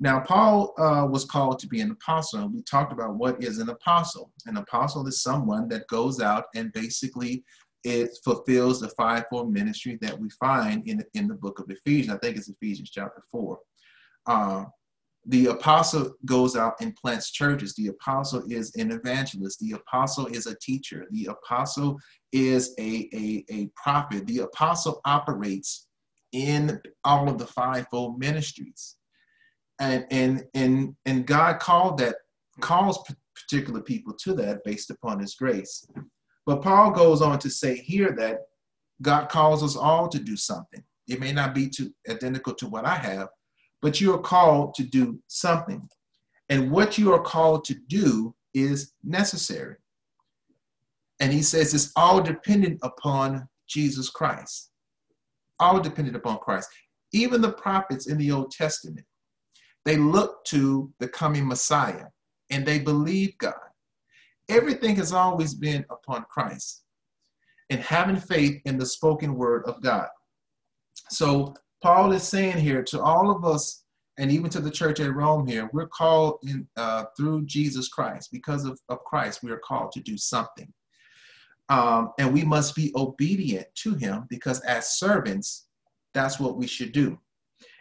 Now, Paul uh, was called to be an apostle, and we talked about what is an apostle. An apostle is someone that goes out and basically it fulfills the fivefold ministry that we find in, in the book of Ephesians. I think it's Ephesians chapter 4. Uh, the apostle goes out and plants churches. The apostle is an evangelist. The apostle is a teacher. The apostle is a, a, a prophet. The apostle operates in all of the fivefold ministries. And, and, and, and God called that, calls particular people to that based upon his grace. But Paul goes on to say here that God calls us all to do something. It may not be to, identical to what I have, but you are called to do something. And what you are called to do is necessary. And he says it's all dependent upon Jesus Christ. All dependent upon Christ. Even the prophets in the Old Testament, they look to the coming Messiah and they believe God. Everything has always been upon Christ and having faith in the spoken word of God. So Paul is saying here to all of us, and even to the church at Rome here, we're called in uh, through Jesus Christ. Because of, of Christ, we are called to do something. Um, and we must be obedient to him because as servants, that's what we should do.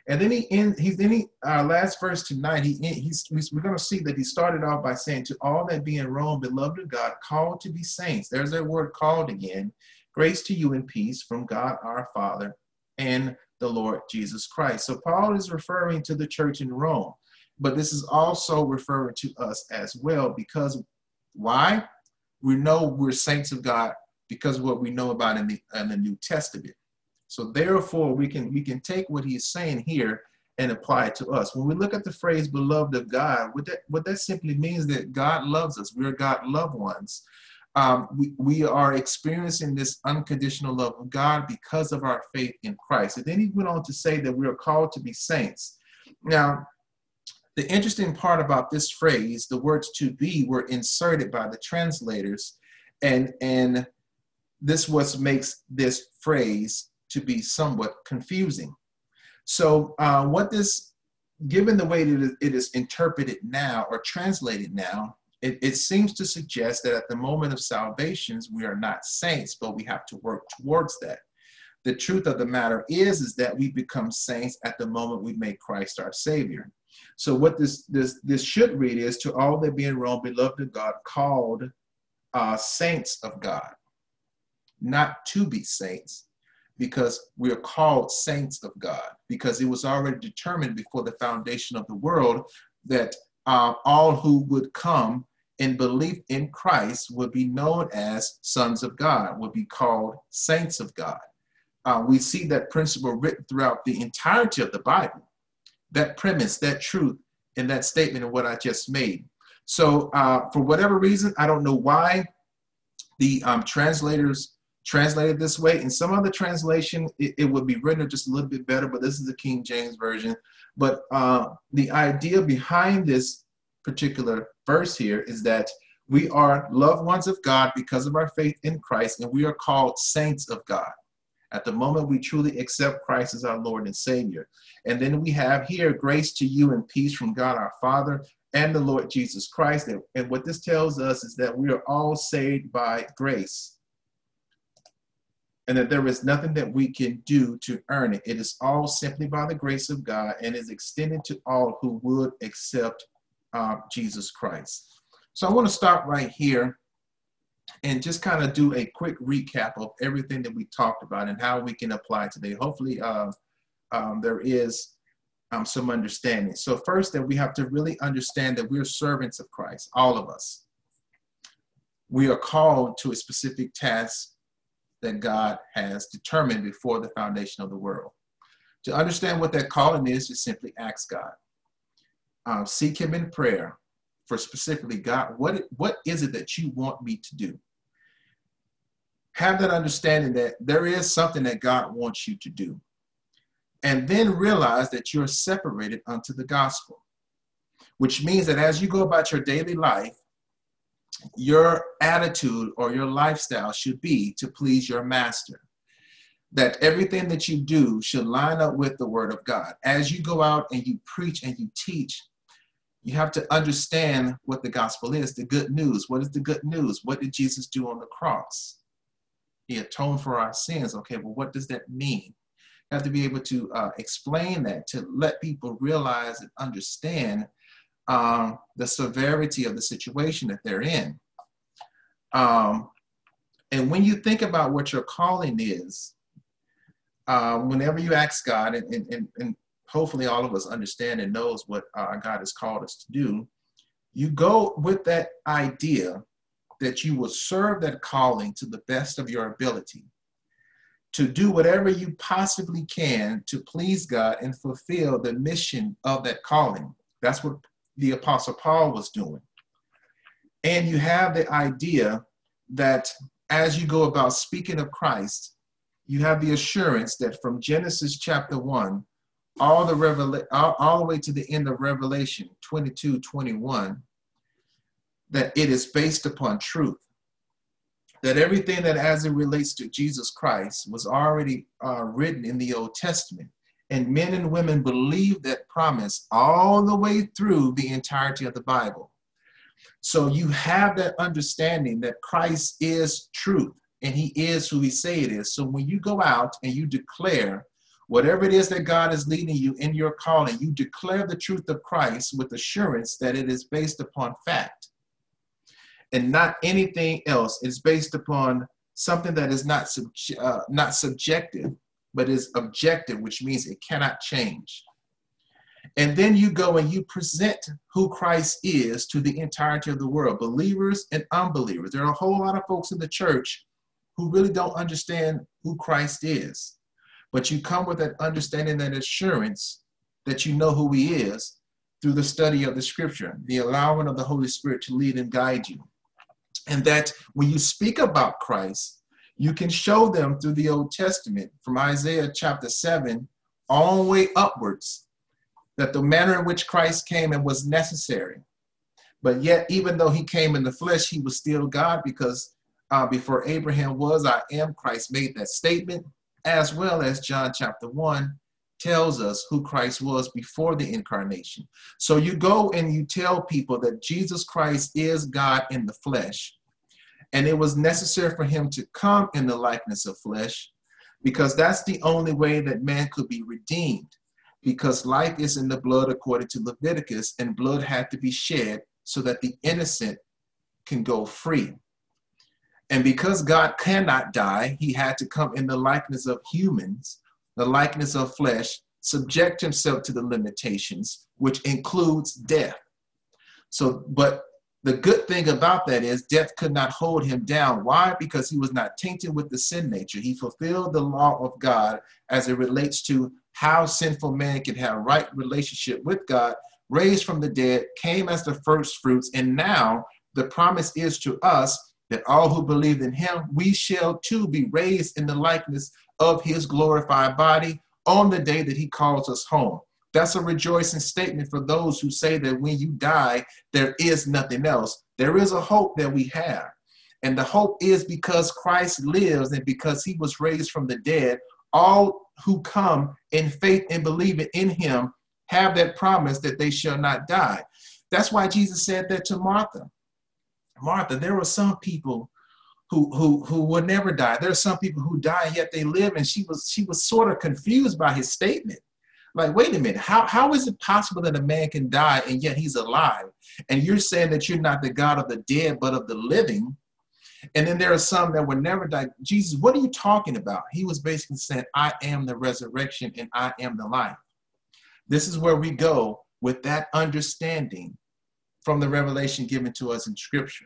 And then he in he's in he, our last verse tonight. He he's we're going to see that he started off by saying to all that be in Rome, beloved of God, called to be saints. There's that word called again. Grace to you and peace from God our Father and the Lord Jesus Christ. So Paul is referring to the church in Rome, but this is also referring to us as well because why? We know we're saints of God because of what we know about in the, in the New Testament. So therefore, we can we can take what he's saying here and apply it to us. When we look at the phrase "beloved of God," what that what that simply means that God loves us. We're God loved ones. Um, we, we are experiencing this unconditional love of God because of our faith in Christ. And then he went on to say that we are called to be saints. Now, the interesting part about this phrase, the words to be were inserted by the translators, and, and this what makes this phrase to be somewhat confusing. So, uh, what this, given the way that it is interpreted now or translated now, it, it seems to suggest that at the moment of salvations, we are not saints, but we have to work towards that. The truth of the matter is, is that we become saints at the moment we make Christ our Savior. So what this this this should read is to all that be in Rome, beloved of God, called uh, saints of God, not to be saints, because we are called saints of God, because it was already determined before the foundation of the world that uh, all who would come in belief in Christ would be known as sons of God, would be called saints of God. Uh, we see that principle written throughout the entirety of the Bible, that premise, that truth, and that statement of what I just made. So, uh, for whatever reason, I don't know why the um, translators translated this way. In some other translation, it, it, would be written just a little bit better, but this is the King James Version. But uh, the idea behind this particular verse here is that we are loved ones of God because of our faith in Christ, and we are called saints of God. At the moment we truly accept Christ as our Lord and Savior. And then we have here grace to you and peace from God our Father and the Lord Jesus Christ. And, what this tells us is that we are all saved by grace. And that there is nothing that we can do to earn it. It is all simply by the grace of God and is extended to all who would accept uh, Jesus Christ. So I want to stop right here and just kind of do a quick recap of everything that we talked about and how we can apply today. Hopefully, uh, um, there is um, some understanding. So, first, that we have to really understand that we're servants of Christ, all of us. We are called to a specific task that God has determined before the foundation of the world. To understand what that calling is, just simply ask God uh, seek him in prayer for specifically God, what, what is it that you want me to do? have that understanding that there is something that God wants you to do. And then realize that you're separated unto the gospel, which means that as you go about your daily life, your attitude or your lifestyle should be to please your master. That everything that you do should line up with the word of God. As you go out and you preach and you teach, you have to understand what the gospel is the good news. What is the good news? What did Jesus do on the cross? He atoned for our sins. Okay, well, what does that mean? You have to be able to uh, explain that to let people realize and understand um, the severity of the situation that they're in. Um, and when you think about what your calling is, uh, whenever you ask God, and, and, and hopefully all of us understand and knows what uh, God has called us to do, you go with that idea that you will serve that calling to the best of your ability, to do whatever you possibly can to please God and fulfill the mission of that calling. That's what the Apostle Paul was doing. And you have the idea that as you go about speaking of Christ, you have the assurance that from Genesis chapter 1 all the revela- all, all the way to the end of Revelation 22, 21, that it is based upon truth. That everything that as it relates to Jesus Christ was already uh, written in the Old Testament. And men and women believe that promise all the way through the entirety of the Bible. So you have that understanding that Christ is truth and he is who he say it is. So when you go out and you declare whatever it is that God is leading you in your calling, you declare the truth of Christ with assurance that it is based upon fact and not anything else. It's based upon something that is not, sub- uh, not subjective, but is objective, which means it cannot change. And then you go and you present who Christ is to the entirety of the world, believers and unbelievers. There are a whole lot of folks in the church who really don't understand who Christ is. But you come with that understanding, that assurance that you know who he is through the study of the scripture, the allowing of the Holy Spirit to lead and guide you. And that when you speak about Christ, you can show them through the Old Testament from Isaiah chapter 7 all the way upwards that the manner in which Christ came and was necessary. But yet, even though he came in the flesh, he was still God because uh, before Abraham was, I am Christ made that statement as well as John chapter 1 tells us who Christ was before the incarnation. So you go and you tell people that Jesus Christ is God in the flesh. And it was necessary for him to come in the likeness of flesh because that's the only way that man could be redeemed. Because life is in the blood according to Leviticus, and blood had to be shed so that the innocent can go free. And because God cannot die, he had to come in the likeness of humans, the likeness of flesh, subject himself to the limitations, which includes death. So, but the good thing about that is death could not hold him down. Why? Because he was not tainted with the sin nature. He fulfilled the law of God as it relates to how sinful man can have right relationship with God, raised from the dead, came as the first fruits, and now the promise is to us that all who believe in him, we shall too be raised in the likeness of his glorified body on the day that he calls us home. That's a rejoicing statement for those who say that when you die, there is nothing else. There is a hope that we have. And the hope is because Christ lives and because he was raised from the dead, all who come in faith and believe in him have that promise that they shall not die. That's why Jesus said that to Martha. Martha, there were some people who who who would never die. There are some people who die yet they live, and she was she was sort of confused by his statement. Like, wait a minute, how how is it possible that a man can die and yet he's alive? And you're saying that you're not the God of the dead, but of the living. And then there are some that would never die. Jesus, what are you talking about? He was basically saying, I am the resurrection and I am the life. This is where we go with that understanding from the revelation given to us in Scripture.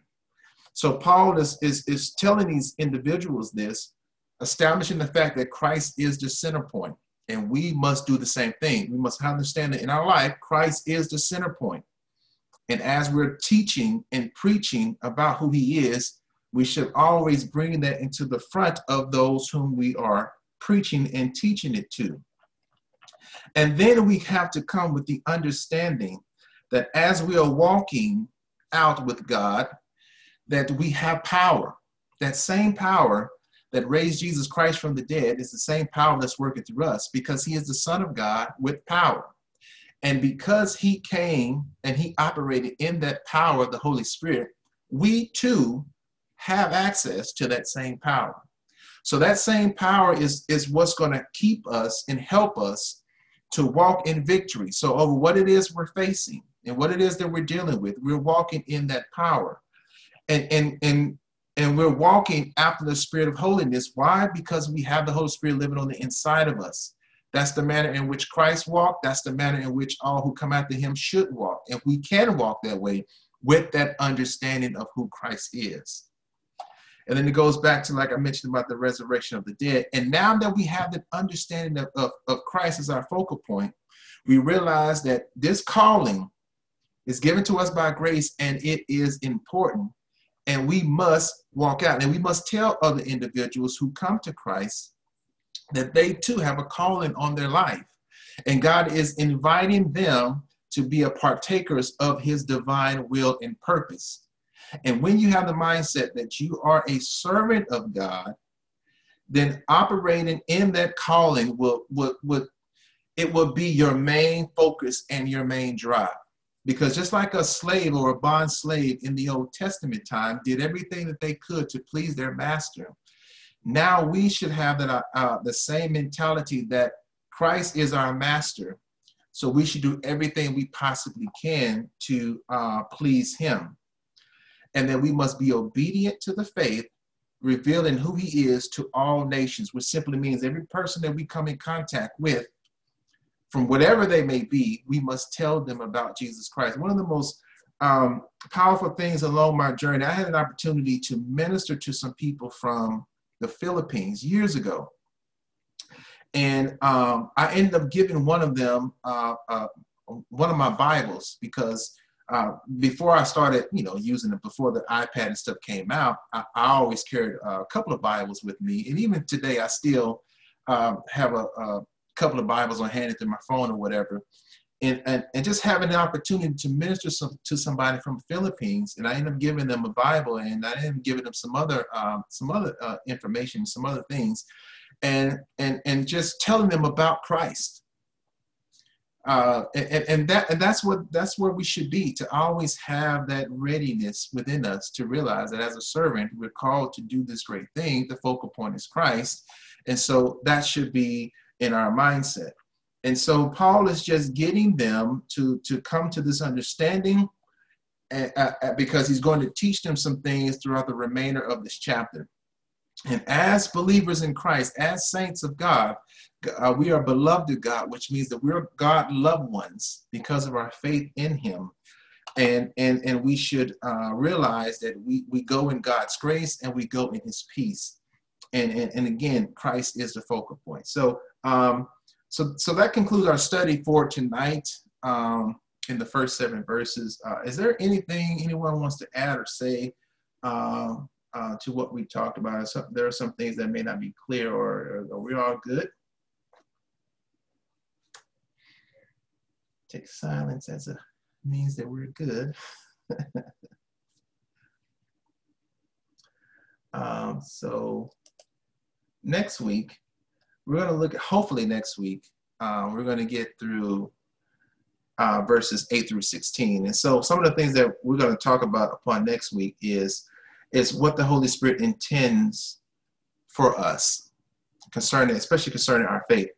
So Paul is, is, is telling these individuals this, establishing the fact that Christ is the center point, and we must do the same thing. We must understand that in our life, Christ is the center point. And as we're teaching and preaching about who he is, we should always bring that into the front of those whom we are preaching and teaching it to. And then we have to come with the understanding that as we are walking out with God, that we have power. That same power that raised Jesus Christ from the dead is the same power that's working through us because he is the Son of God with power. And because he came and he operated in that power of the Holy Spirit, we too have access to that same power. So that same power is, is what's going to keep us and help us to walk in victory. So over what it is we're facing and what it is that we're dealing with, we're walking in that power. And and and and we're walking after the spirit of holiness. Why? Because we have the Holy Spirit living on the inside of us. That's the manner in which Christ walked. That's the manner in which all who come after him should walk. And we can walk that way with that understanding of who Christ is. And then it goes back to, like I mentioned, about the resurrection of the dead. And now that we have that understanding of, of, of Christ as our focal point, we realize that this calling is given to us by grace and it is important. And we must walk out and we must tell other individuals who come to Christ that they too have a calling on their life. And God is inviting them to be a partakers of his divine will and purpose. And when you have the mindset that you are a servant of God, then operating in that calling will, will, will it will be your main focus and your main drive. Because just like a slave or a bond slave in the Old Testament time did everything that they could to please their master, now we should have that, uh, uh, the same mentality that Christ is our master. So we should do everything we possibly can to uh, please him and that we must be obedient to the faith, revealing who he is to all nations, which simply means every person that we come in contact with, from whatever they may be, we must tell them about Jesus Christ. One of the most um, powerful things along my journey, I had an opportunity to minister to some people from the Philippines years ago. And um, I ended up giving one of them uh, uh, one of my Bibles because uh, before I started, you know, using it before the iPad and stuff came out, I, I always carried a couple of Bibles with me, and even today, I still um, have a, a, couple of Bibles on hand through my phone or whatever. And, and, and just having the opportunity to minister some, to somebody from the Philippines, and I ended up giving them a Bible, and I ended up giving them some other um, some other uh, information, some other things, and and and just telling them about Christ. Uh, and, and that and that's what that's where we should be to always have that readiness within us to realize that as a servant we're called to do this great thing. The focal point is christ. And so that should be in our mindset and so paul is just getting them to to come to this understanding uh, uh, because he's going to teach them some things throughout the remainder of this chapter and as believers in Christ, as saints of God, uh, we are beloved of God, which means that we're God loved ones because of our faith in Him. And, and, and we should uh, realize that we, we go in God's grace and we go in His peace. And, and, and again, Christ is the focal point. So, um, so, so that concludes our study for tonight um, in the first seven verses. Uh, is there anything anyone wants to add or say? Um, uh, to what we talked about. So there are some things that may not be clear or, or we're all good. Take silence as a means that we're good. um, so next week, we're going to look at, hopefully next week, um, we're going to get through uh, verses 8 through 16. And so some of the things that we're going to talk about upon next week is is what the Holy Spirit intends for us concerning, especially concerning our faith,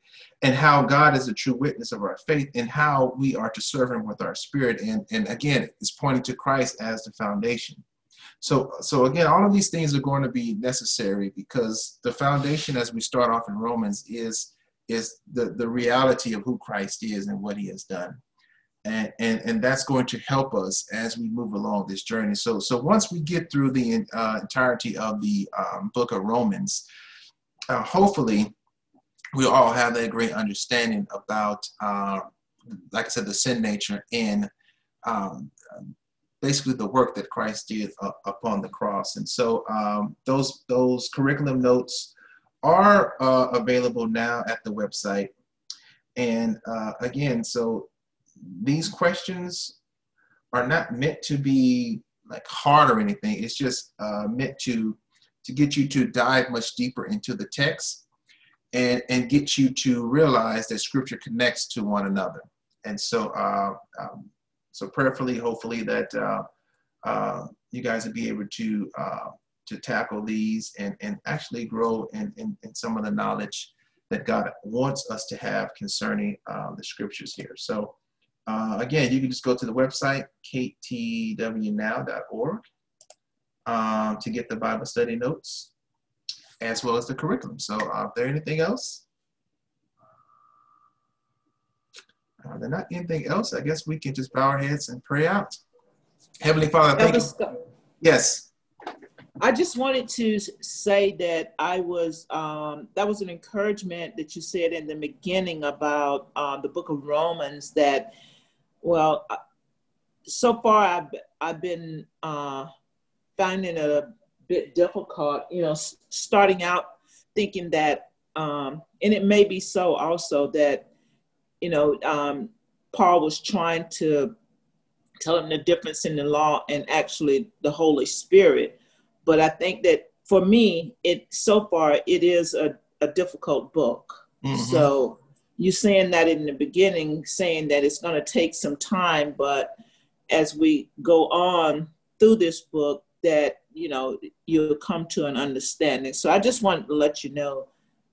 and how God is a true witness of our faith, and how we are to serve Him with our spirit. And, and again, it's pointing to Christ as the foundation. So, so again, all of these things are going to be necessary because the foundation, as we start off in Romans, is is the, the reality of who Christ is and what He has done and, and, and that's going to help us as we move along this journey. So, so once we get through the uh, entirety of the um, book of Romans, uh, hopefully we'll all have that great understanding about, uh, like I said, the sin nature in um, basically the work that Christ did uh, upon the cross. And so um, those those curriculum notes are uh, available now at the website. And uh, again, so these questions are not meant to be like hard or anything. It's just uh, meant to to get you to dive much deeper into the text and and get you to realize that Scripture connects to one another. And so, uh, um, so prayerfully, hopefully that uh, uh, you guys will be able to uh, to tackle these and and actually grow in, in, in some of the knowledge that God wants us to have concerning uh, the Scriptures here. So. Uh, again, you can just go to the website, ktwnow.org, um, to get the Bible study notes as well as the curriculum. So, uh, is there anything else? Uh, there not anything else. I guess we can just bow our heads and pray out. Heavenly Father, thank you. Yes. I just wanted to say that I was um, that was an encouragement that you said in the beginning about uh, the Book of Romans that well, so far I've I've been uh, finding it a bit difficult. You know, starting out thinking that, um, and it may be so also that, you know, um, Paul was trying to tell him the difference in the law and actually the Holy Spirit. But I think that for me, it so far it is a, a difficult book. Mm-hmm. So you saying that in the beginning, saying that it's going to take some time, but as we go on through this book, that you know you'll come to an understanding. So I just wanted to let you know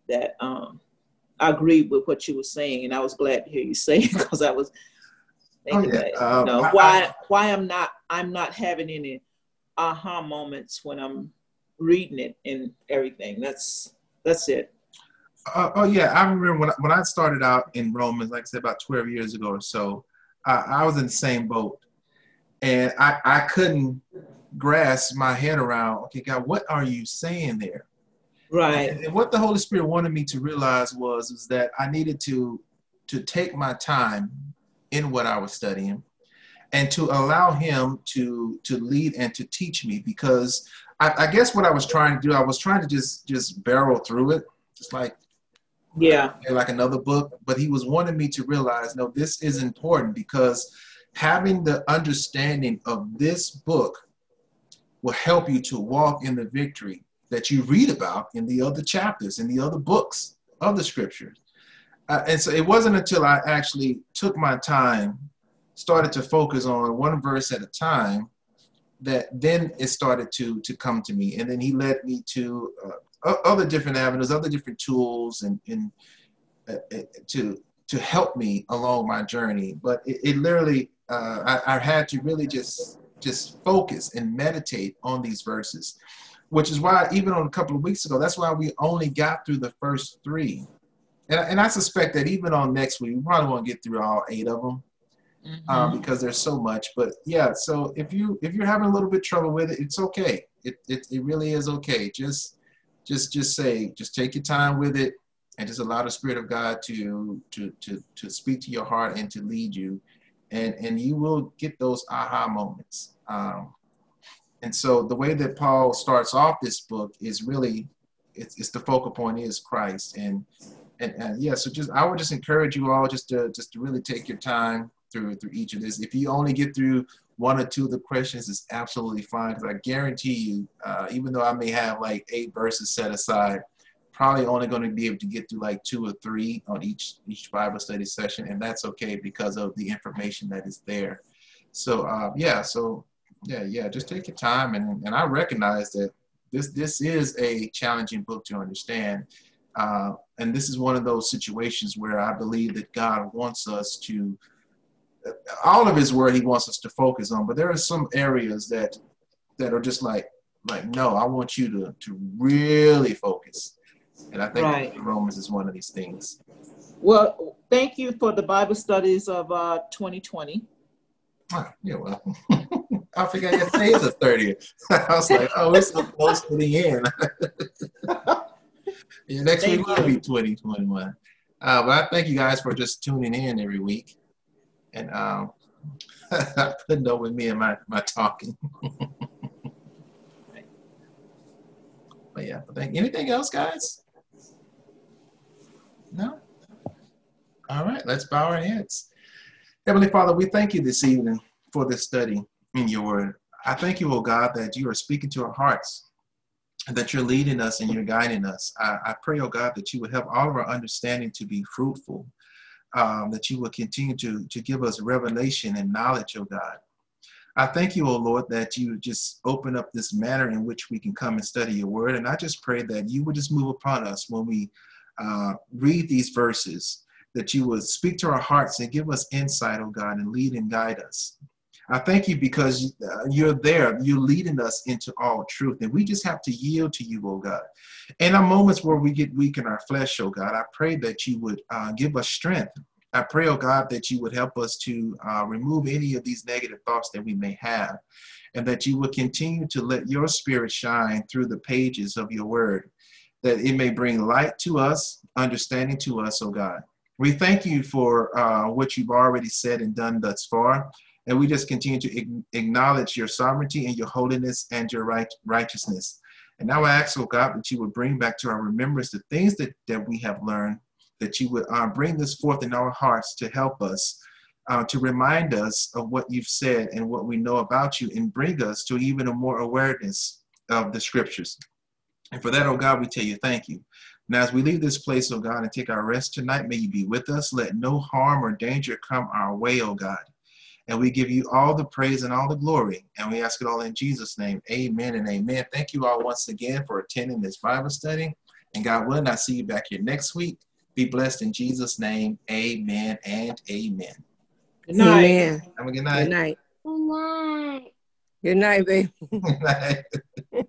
that um, I agreed with what you were saying, and I was glad to hear you say it because I was thinking oh, yeah. that um, you know, I, why I, why I'm not I'm not having any aha moments when I'm reading it and everything. That's that's it. Uh, oh yeah, I remember when I, when I started out in Romans, like I said, about twelve years ago or so. I, I was in the same boat, and I I couldn't grasp my head around. Okay, God, what are you saying there? Right. And, and what the Holy Spirit wanted me to realize was is that I needed to to take my time in what I was studying, and to allow Him to to lead and to teach me because I, I guess what I was trying to do, I was trying to just just barrel through it, just like yeah like another book but he was wanting me to realize no this is important because having the understanding of this book will help you to walk in the victory that you read about in the other chapters in the other books of the scriptures. Uh, and so it wasn't until i actually took my time started to focus on one verse at a time that then it started to to come to me. And then he led me to uh, other different avenues, other different tools, and, and uh, uh, to to help me along my journey. But it, it literally, uh, I, I, had to really just just focus and meditate on these verses, which is why even on a couple of weeks ago, that's why we only got through the first three, and, and I suspect that even on next week, we probably won't get through all eight of them. Mm-hmm. Um, because there's so much, but yeah. So if you if you're having a little bit trouble with it, it's okay. It, it, it really is okay. Just just just say just take your time with it and just allow the spirit of god to to to to speak to your heart and to lead you and and you will get those aha moments um, and so the way that paul starts off this book is really it's, it's the focal point is christ and, and and yeah so just i would just encourage you all just to just to really take your time through through each of this if you only get through one or two of the questions is absolutely fine because I guarantee you, uh, even though I may have like eight verses set aside, probably only going to be able to get through like two or three on each each Bible study session, and that's okay because of the information that is there. So uh, yeah, so yeah, yeah, just take your time, and and I recognize that this this is a challenging book to understand. Uh, and this is one of those situations where I believe that God wants us to all of his word he wants us to focus on, but there are some areas that that are just like like no, I want you to to really focus. And I think right. Romans is one of these things. Well, thank you for the Bible studies of uh, 2020. Ah, you're welcome. I forgot your day is the 30th. I was like, oh, we're so close to the end. yeah, next thank week will be 2021. Uh, but I thank you guys for just tuning in every week. And um, Putting up with me and my, my talking. but yeah, but thank anything else, guys? No? All right, let's bow our heads. Heavenly Father, we thank you this evening for this study in your word. I thank you, oh God, that you are speaking to our hearts, that you're leading us and you're guiding us. I, I pray, oh God, that you would help all of our understanding to be fruitful, um, that you will continue to, to give us revelation and knowledge, oh God. I thank you, oh Lord, that you just open up this manner in which we can come and study your word. And I just pray that you would just move upon us when we uh, read these verses, that you would speak to our hearts and give us insight, oh God, and lead and guide us. I thank you because uh, you're there. You're leading us into all truth. And we just have to yield to you, oh God. In our moments where we get weak in our flesh, oh God, I pray that you would uh, give us strength. I pray, oh God, that you would help us to uh, remove any of these negative thoughts that we may have, and that you would continue to let your spirit shine through the pages of your word, that it may bring light to us, understanding to us, oh God. We thank you for uh, what you've already said and done thus far. And we just continue to acknowledge your sovereignty and your holiness and your right, righteousness. And now I ask, oh God, that you would bring back to our remembrance the things that, that we have learned, that you would uh, bring this forth in our hearts to help us, uh, to remind us of what you've said and what we know about you, and bring us to even a more awareness of the scriptures. And for that, oh God, we tell you thank you. Now, as we leave this place, oh God, and take our rest tonight, may you be with us. Let no harm or danger come our way, oh God. And we give you all the praise and all the glory. And we ask it all in Jesus' name. Amen and amen. Thank you all once again for attending this Bible study. And God willing, I'll see you back here next week. Be blessed in Jesus' name. Amen and amen. Good night. Amen. Have a good night. Good night. Good night. Good night, baby. Good night.